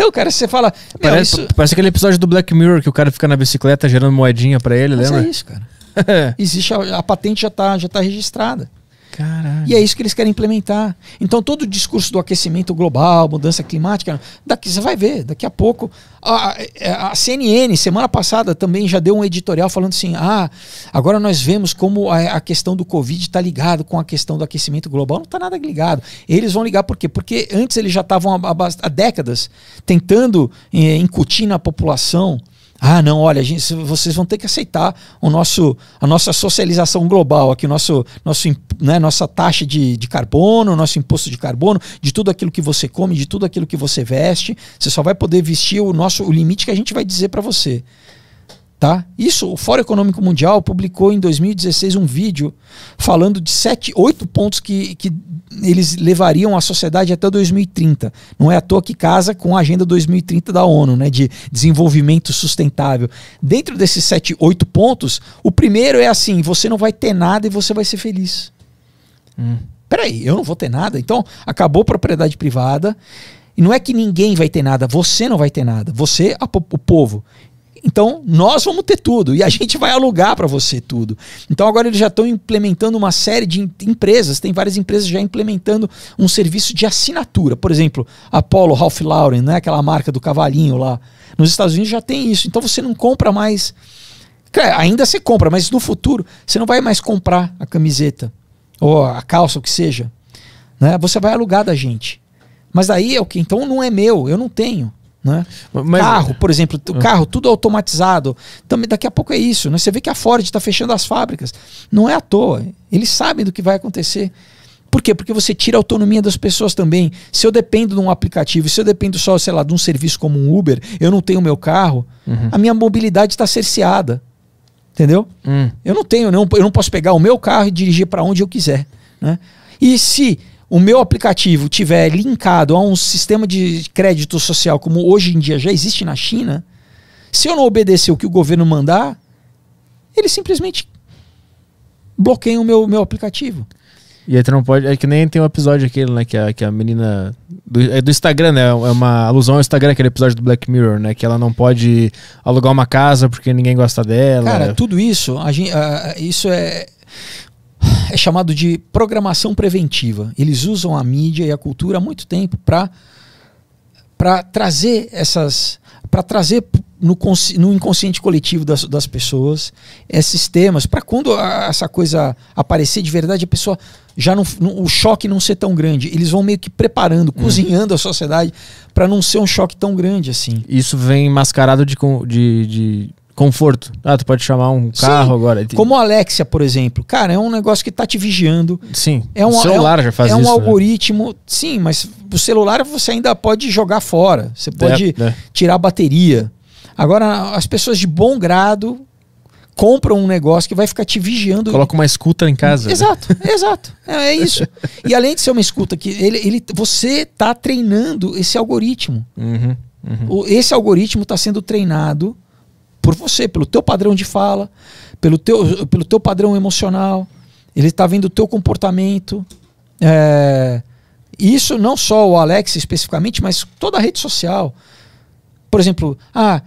Então, cara, você fala. Parece, isso... parece aquele episódio do Black Mirror que o cara fica na bicicleta gerando moedinha para ele, Mas lembra? É isso, cara. [laughs] Existe a, a, patente já tá, já tá registrada. Caralho. E é isso que eles querem implementar. Então, todo o discurso do aquecimento global, mudança climática, daqui você vai ver, daqui a pouco. A, a, CNN, semana passada, também já deu um editorial falando assim: ah, agora nós vemos como a, a questão do Covid está ligado com a questão do aquecimento global. Não está nada ligado. Eles vão ligar por quê? Porque antes eles já estavam há, há, décadas tentando eh, incutir na população ah, não, olha, gente, vocês vão ter que aceitar o nosso, a nossa socialização global, aqui, o nosso, nosso, né, nossa taxa de, de carbono, nosso imposto de carbono, de tudo aquilo que você come, de tudo aquilo que você veste. Você só vai poder vestir o nosso o limite que a gente vai dizer para você. Tá? Isso, o Fórum Econômico Mundial publicou em 2016 um vídeo falando de sete, oito pontos que, que eles levariam a sociedade até 2030. Não é à toa que casa com a Agenda 2030 da ONU, né, de desenvolvimento sustentável. Dentro desses sete, oito pontos, o primeiro é assim: você não vai ter nada e você vai ser feliz. Hum. Peraí, eu não vou ter nada? Então acabou a propriedade privada. E não é que ninguém vai ter nada, você não vai ter nada. Você, a, o povo. Então, nós vamos ter tudo e a gente vai alugar para você tudo. Então, agora eles já estão implementando uma série de empresas, tem várias empresas já implementando um serviço de assinatura. Por exemplo, Apollo Ralph Lauren, né, aquela marca do cavalinho lá. Nos Estados Unidos já tem isso. Então, você não compra mais. Ainda você compra, mas no futuro você não vai mais comprar a camiseta ou a calça, o que seja. Né? Você vai alugar da gente. Mas aí é o que? Então não é meu, eu não tenho. Né? Mas, carro, por exemplo, o ah. carro tudo automatizado. Também daqui a pouco é isso. Né? Você vê que a Ford está fechando as fábricas. Não é à toa. Eles sabem do que vai acontecer. Por quê? Porque você tira a autonomia das pessoas também. Se eu dependo de um aplicativo, se eu dependo só, sei lá, de um serviço como um Uber, eu não tenho meu carro, uhum. a minha mobilidade está cerceada. Entendeu? Hum. Eu não tenho, não, eu não posso pegar o meu carro e dirigir para onde eu quiser. Né? E se o meu aplicativo tiver linkado a um sistema de crédito social como hoje em dia já existe na China, se eu não obedecer o que o governo mandar, eles simplesmente bloqueiam o meu, meu aplicativo. E aí tu não pode. É que nem tem um episódio aquele, né? Que a, que a menina. Do, é do Instagram, né? É uma alusão ao Instagram, aquele episódio do Black Mirror, né? Que ela não pode alugar uma casa porque ninguém gosta dela. Cara, tudo isso, a gente, uh, isso é é chamado de programação preventiva. Eles usam a mídia e a cultura há muito tempo para para trazer essas para trazer no, no, inconsciente coletivo das, das pessoas esses temas para quando a, essa coisa aparecer de verdade a pessoa já não, o choque não ser tão grande eles vão meio que preparando uhum. cozinhando a sociedade para não ser um choque tão grande assim isso vem mascarado de, de, de Conforto. Ah, tu pode chamar um carro Sim, agora. Como a Alexia, por exemplo. Cara, é um negócio que tá te vigiando. Sim. É um, o celular é, já faz é isso. É um né? algoritmo. Sim, mas o celular você ainda pode jogar fora. Você pode é, é. tirar a bateria. Agora, as pessoas de bom grado compram um negócio que vai ficar te vigiando. Coloca uma escuta em casa. Exato, né? exato. É, é, [laughs] isso. E além de ser uma escuta, que ele, ele, você tá treinando esse algoritmo. Uhum, uhum. O, esse algoritmo está sendo treinado por você, pelo teu padrão de fala, pelo teu, pelo teu padrão emocional. Ele está vendo o teu comportamento. É, isso não só o Alex especificamente, mas toda a rede social. Por exemplo, ah,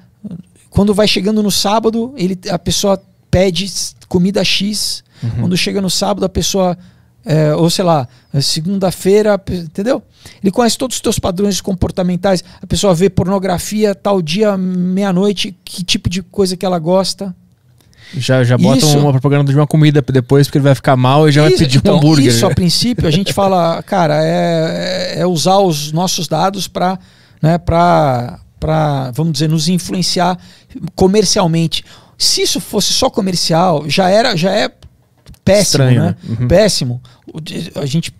quando vai chegando no sábado, ele, a pessoa pede comida X. Uhum. Quando chega no sábado, a pessoa é, ou sei lá, segunda-feira, entendeu? Ele conhece todos os teus padrões comportamentais. A pessoa vê pornografia tal dia, meia-noite, que tipo de coisa que ela gosta. Já, já bota Isso- uma propaganda de uma comida depois, porque ele vai ficar mal e já vai Isso- pedir então, um hambúrguer. Isso, a princípio, a gente [laughs] fala, cara, é, é usar os nossos dados para, né, pra, pra, vamos dizer, nos influenciar comercialmente. Se isso fosse só comercial, já era, já é péssimo, Estranho, né? né? Uhum. Péssimo. A gente,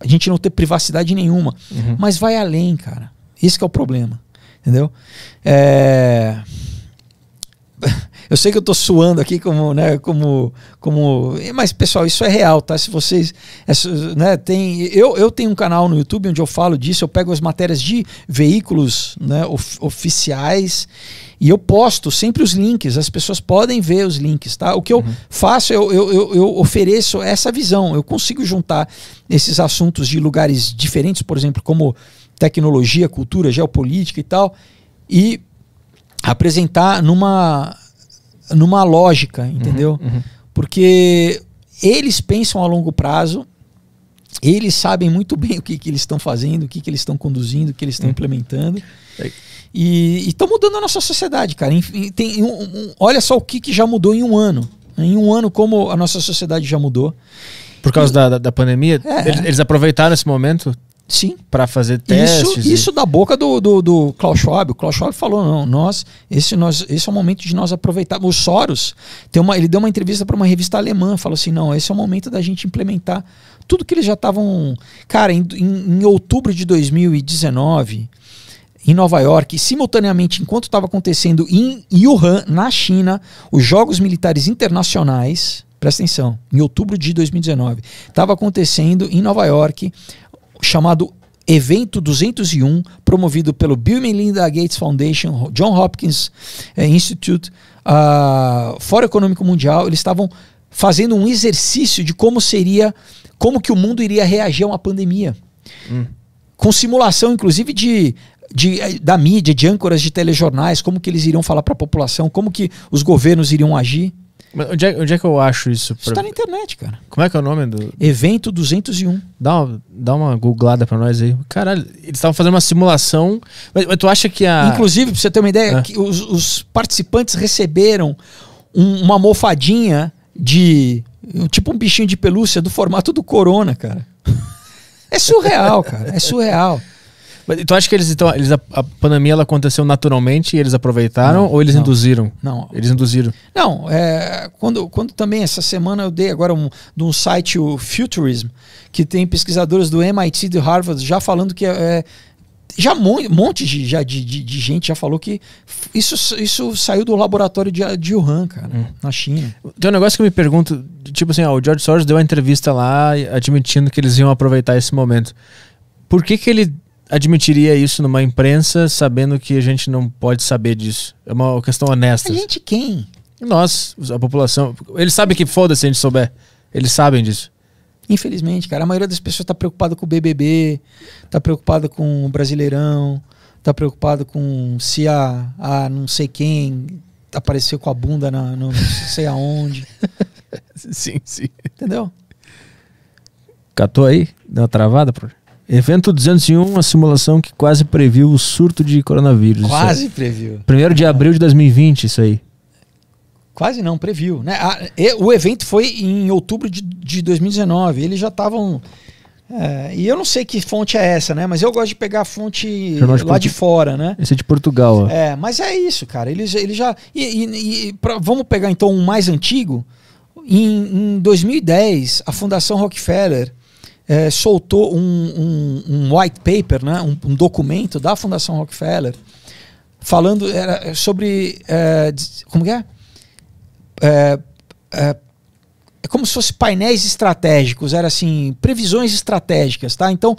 a gente não ter privacidade nenhuma. Uhum. Mas vai além, cara. Que é o problema. Entendeu? É... [laughs] Eu sei que eu tô suando aqui como, né, como, como, mas pessoal, isso é real, tá? Se vocês, essa, né, tem, eu, eu tenho um canal no YouTube onde eu falo disso, eu pego as matérias de veículos, né, of- oficiais e eu posto sempre os links, as pessoas podem ver os links, tá? O que eu faço, eu, eu, eu, eu ofereço essa visão, eu consigo juntar esses assuntos de lugares diferentes, por exemplo, como tecnologia, cultura, geopolítica e tal, e apresentar numa numa lógica, entendeu? uhum. Porque eles pensam a longo prazo, eles sabem muito bem o que, que eles estão fazendo, o que, que eles estão conduzindo, o que eles estão implementando. É. E estão mudando a nossa sociedade, cara. Em- tem um- um- olha só o que, que já mudou em um ano. Em um ano, como a nossa sociedade já mudou. Por causa da, da, da pandemia, É. eles, eles aproveitaram esse momento Sim, para fazer testes. Isso, e- isso da boca do, do, do Klaus Schwab. O Klaus Schwab falou: não, nós, esse, nós, esse é o momento de nós aproveitarmos. O Soros, tem uma, ele deu uma entrevista para uma revista alemã, falou assim: não, esse é o momento da gente implementar tudo que eles já estavam. Cara, em, em, em outubro de 2019, em Nova York, simultaneamente, enquanto estava acontecendo em Wuhan, na China, os Jogos Militares Internacionais, presta atenção, em outubro de 2019, estava acontecendo em Nova York, chamado Evento 201, promovido pelo Bill e Melinda Gates Foundation, John Hopkins eh, Institute, ah, Fórum Econômico Mundial, eles estavam fazendo um exercício de como seria, como que o mundo iria reagir a uma pandemia. Com simulação, inclusive, de, de, eh, da mídia, de âncoras de telejornais, como que eles iriam falar para a população, como que os governos iriam agir. Mas onde, é, onde é que eu acho isso? Isso pra- está na internet, cara. Como é que é o nome do. Evento 201. Dá uma, dá uma googlada pra nós aí. Caralho, eles estavam fazendo uma simulação. Mas, mas tu acha que a. Inclusive, pra você ter uma ideia, Ah. que os, os participantes receberam um- uma almofadinha de. Tipo um bichinho de pelúcia do formato do Corona, cara. [laughs] É surreal, cara. É surreal. Mas tu acha que eles então. Eles, a, a pandemia ela aconteceu naturalmente e eles aproveitaram Não, ou eles não. induziram? Não, Eles induziram. Não, é, quando, quando também essa semana eu dei agora um, de um site, o Futurism, que tem pesquisadores do MIT e do Harvard já falando que é, já um mon- monte de, já de, de, de gente já falou que isso, isso saiu do laboratório de, de Wuhan, cara, na China. Tem um negócio que eu me pergunto, tipo assim, ó, o George Soros deu uma entrevista lá admitindo que eles iam aproveitar esse momento. Por que que ele admitiria isso numa imprensa sabendo que a gente não pode saber disso? É uma questão honesta. A gente quem? Nós, a população, eles sabem que foda-se se a gente souber. Eles sabem disso. Infelizmente, cara, a maioria das pessoas está preocupada com o BBB, está preocupada com o Brasileirão, está preocupada com se a, a não sei quem apareceu com a bunda na, no, não sei aonde, [laughs] Sim, sim. entendeu? Catou aí? Deu uma travada, pro Evento 201, uma simulação que quase previu o surto de coronavírus. Quase previu. Primeiro de abril de 2020, isso aí. Quase não, previu. Né? A- e- o evento foi em outubro de, de 2019. Eles já estavam. é, e eu não sei que fonte é essa, né? Mas eu gosto de pegar a fonte de lá de fora, né? Esse é de Portugal. É, mas é isso, cara. Eles, eles já. E, e- e pra- vamos pegar então um mais antigo. Em, em 2010, a Fundação Rockefeller eh, soltou um, um- um white paper, né? um, um documento da Fundação Rockefeller, falando era, sobre. eh, des- como que é? É, é, é como se fosse painéis estratégicos, era assim, previsões estratégicas, tá? Então,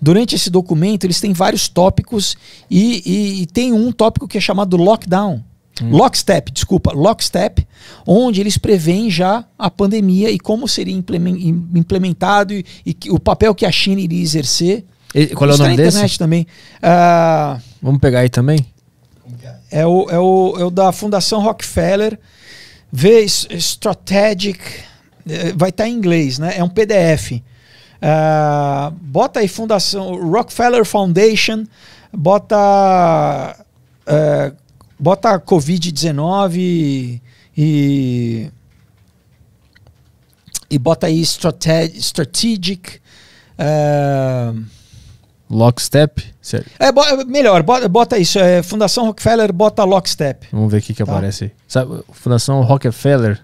durante esse documento, eles têm vários tópicos e, e- e tem um tópico que é chamado lockdown. Lockstep, desculpa, lockstep, onde eles preveem já a pandemia e como seria implemen- im- implementado e, e que- o papel que a China iria exercer. E qual é o tá nome na desse? internet também. Ah, Vamos pegar aí também? é o, é, o, é o da Fundação Rockefeller. Vê S- Strategic. eh, Vai estar em inglês, né? É um PDF. Ah, bota aí Fundação Rockefeller Foundation. Bota. eh, bota Covid-19 e, E. Bota aí strate- strategic. é, Lockstep? É, bo- melhor, bota, bota isso. É, Fundação Rockefeller, bota Lockstep. Vamos ver o que, que Tá. aparece aí. Sabe, Fundação Rockefeller.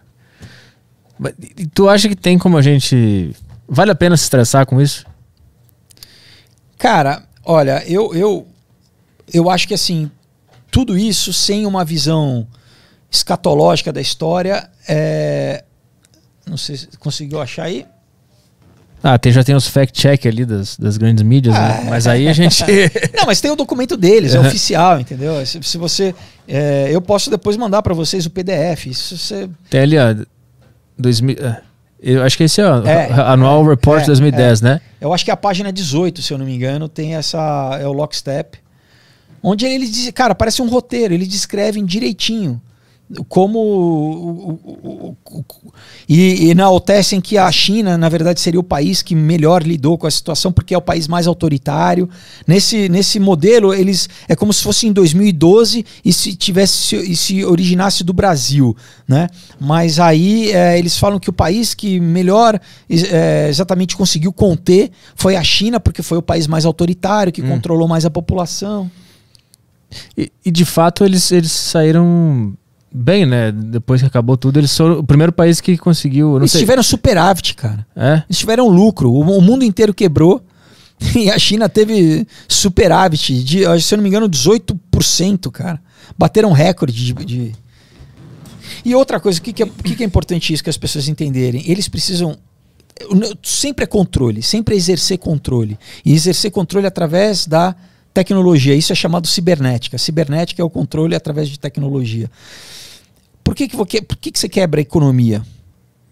Tu acha que tem como a gente. Vale a pena se estressar com isso? Cara, olha, eu, eu, eu acho que assim, tudo isso sem uma visão escatológica da história é. Não sei se conseguiu achar aí. Ah, tem, já tem os fact-check ali das, das grandes mídias, né? Ah. Mas aí a gente. [laughs] Não, mas tem o documento deles, é oficial, entendeu? Se, se você. é, eu posso depois mandar para vocês o PDF. Isso você. tem ali, ó. 2000, ah, eu acho que esse é o É, Anual é, Report é, 2010, né? Eu acho que é a página 18, se eu não me engano, tem essa. É o Lockstep. Onde ele diz. Cara, parece um roteiro, eles descrevem direitinho como. e, e enaltecem que a China, na verdade, seria o país que melhor lidou com a situação, porque é o país mais autoritário. Nesse, nesse modelo, eles. É como se fosse em 2012 e se tivesse e se originasse do Brasil. Né? Mas aí é, eles falam que o país que melhor é, exatamente conseguiu conter foi a China, porque foi o país mais autoritário, que Hum. controlou mais a população. E, e, de fato eles, eles saíram bem, né? Depois que acabou tudo, eles foram o primeiro país que conseguiu. Eles sei. tiveram superávit, cara. É? Eles tiveram lucro. O, o mundo inteiro quebrou. [laughs] E a China teve superávit de, se eu não me engano, 18%, cara. Bateram recorde de. de- E outra coisa, o que, que, é, que, que é importante isso que as pessoas entenderem? Eles precisam. Sempre é controle, sempre é exercer controle. E exercer controle através da tecnologia. Isso é chamado cibernética. Cibernética é o controle através de tecnologia. Por que, que, vo- por que, que você quebra a economia?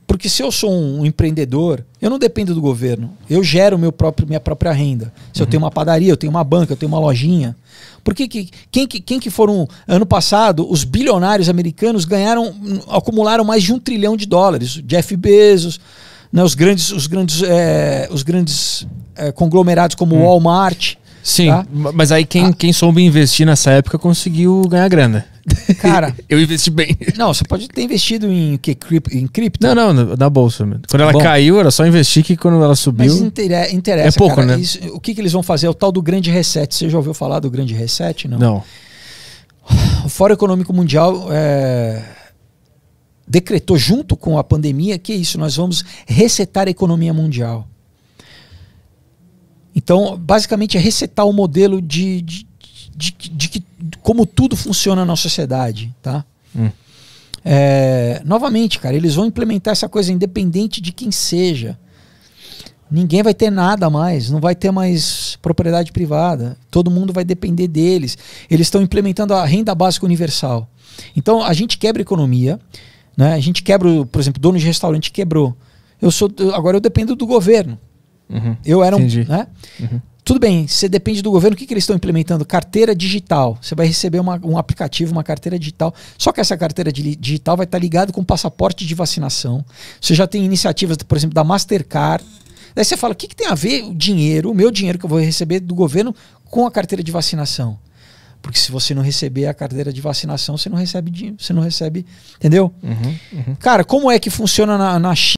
Porque se eu sou um empreendedor, eu não dependo do governo. Eu gero meu próprio, minha própria renda. Se eu tenho uma padaria, eu tenho uma banca, eu tenho uma lojinha. Por que, que quem, que quem que foram ano passado os bilionários americanos ganharam, acumularam mais de um trilhão de dólares? Jeff Bezos, né, os grandes, os grandes, eh, os grandes eh, conglomerados como o Walmart. Sim, Tá? ma- mas aí quem, Ah. quem soube investir nessa época conseguiu ganhar grana. [laughs] Cara, Eu investi bem. não, você pode ter investido em, que, em cripto. Não, não, na- bolsa. mesmo. Quando ela Bom. caiu, era só investir que quando ela subiu. Mas intere- interessa, É pouco, cara. né? Isso- o que, que eles vão fazer? É o tal do grande reset. Você já ouviu falar do grande reset? Não. Não. O Fórum Econômico Mundial é, decretou junto com a pandemia que é isso, nós vamos resetar a economia mundial. Então, basicamente, é resetar o modelo de, de, de, de que- como tudo funciona na sociedade. Tá? Hum. É, novamente, cara, eles vão implementar essa coisa independente de quem seja. Ninguém vai ter nada mais, não vai ter mais propriedade privada. Todo mundo vai depender deles. Eles estão implementando a renda básica universal. Então a gente quebra a economia, né? A gente quebra, por exemplo, dono de restaurante quebrou. Eu sou agora eu dependo do governo. Uhum. Eu era um, Entendi. né? Uhum. Tudo bem, você depende do governo. O que, que eles estão implementando? Carteira digital. Você vai receber uma- um aplicativo, uma carteira digital. Só que essa carteira di- digital vai estar ligada com passaporte de vacinação. Você já tem iniciativas, por exemplo, da Mastercard. Daí você fala: o que, que tem a ver o dinheiro, o meu dinheiro que eu vou receber do governo, com a carteira de vacinação? Porque se você não receber a carteira de vacinação, você não recebe dinheiro, você não recebe. Entendeu? Uhum. Uhum. Cara, como é que funciona na, na China?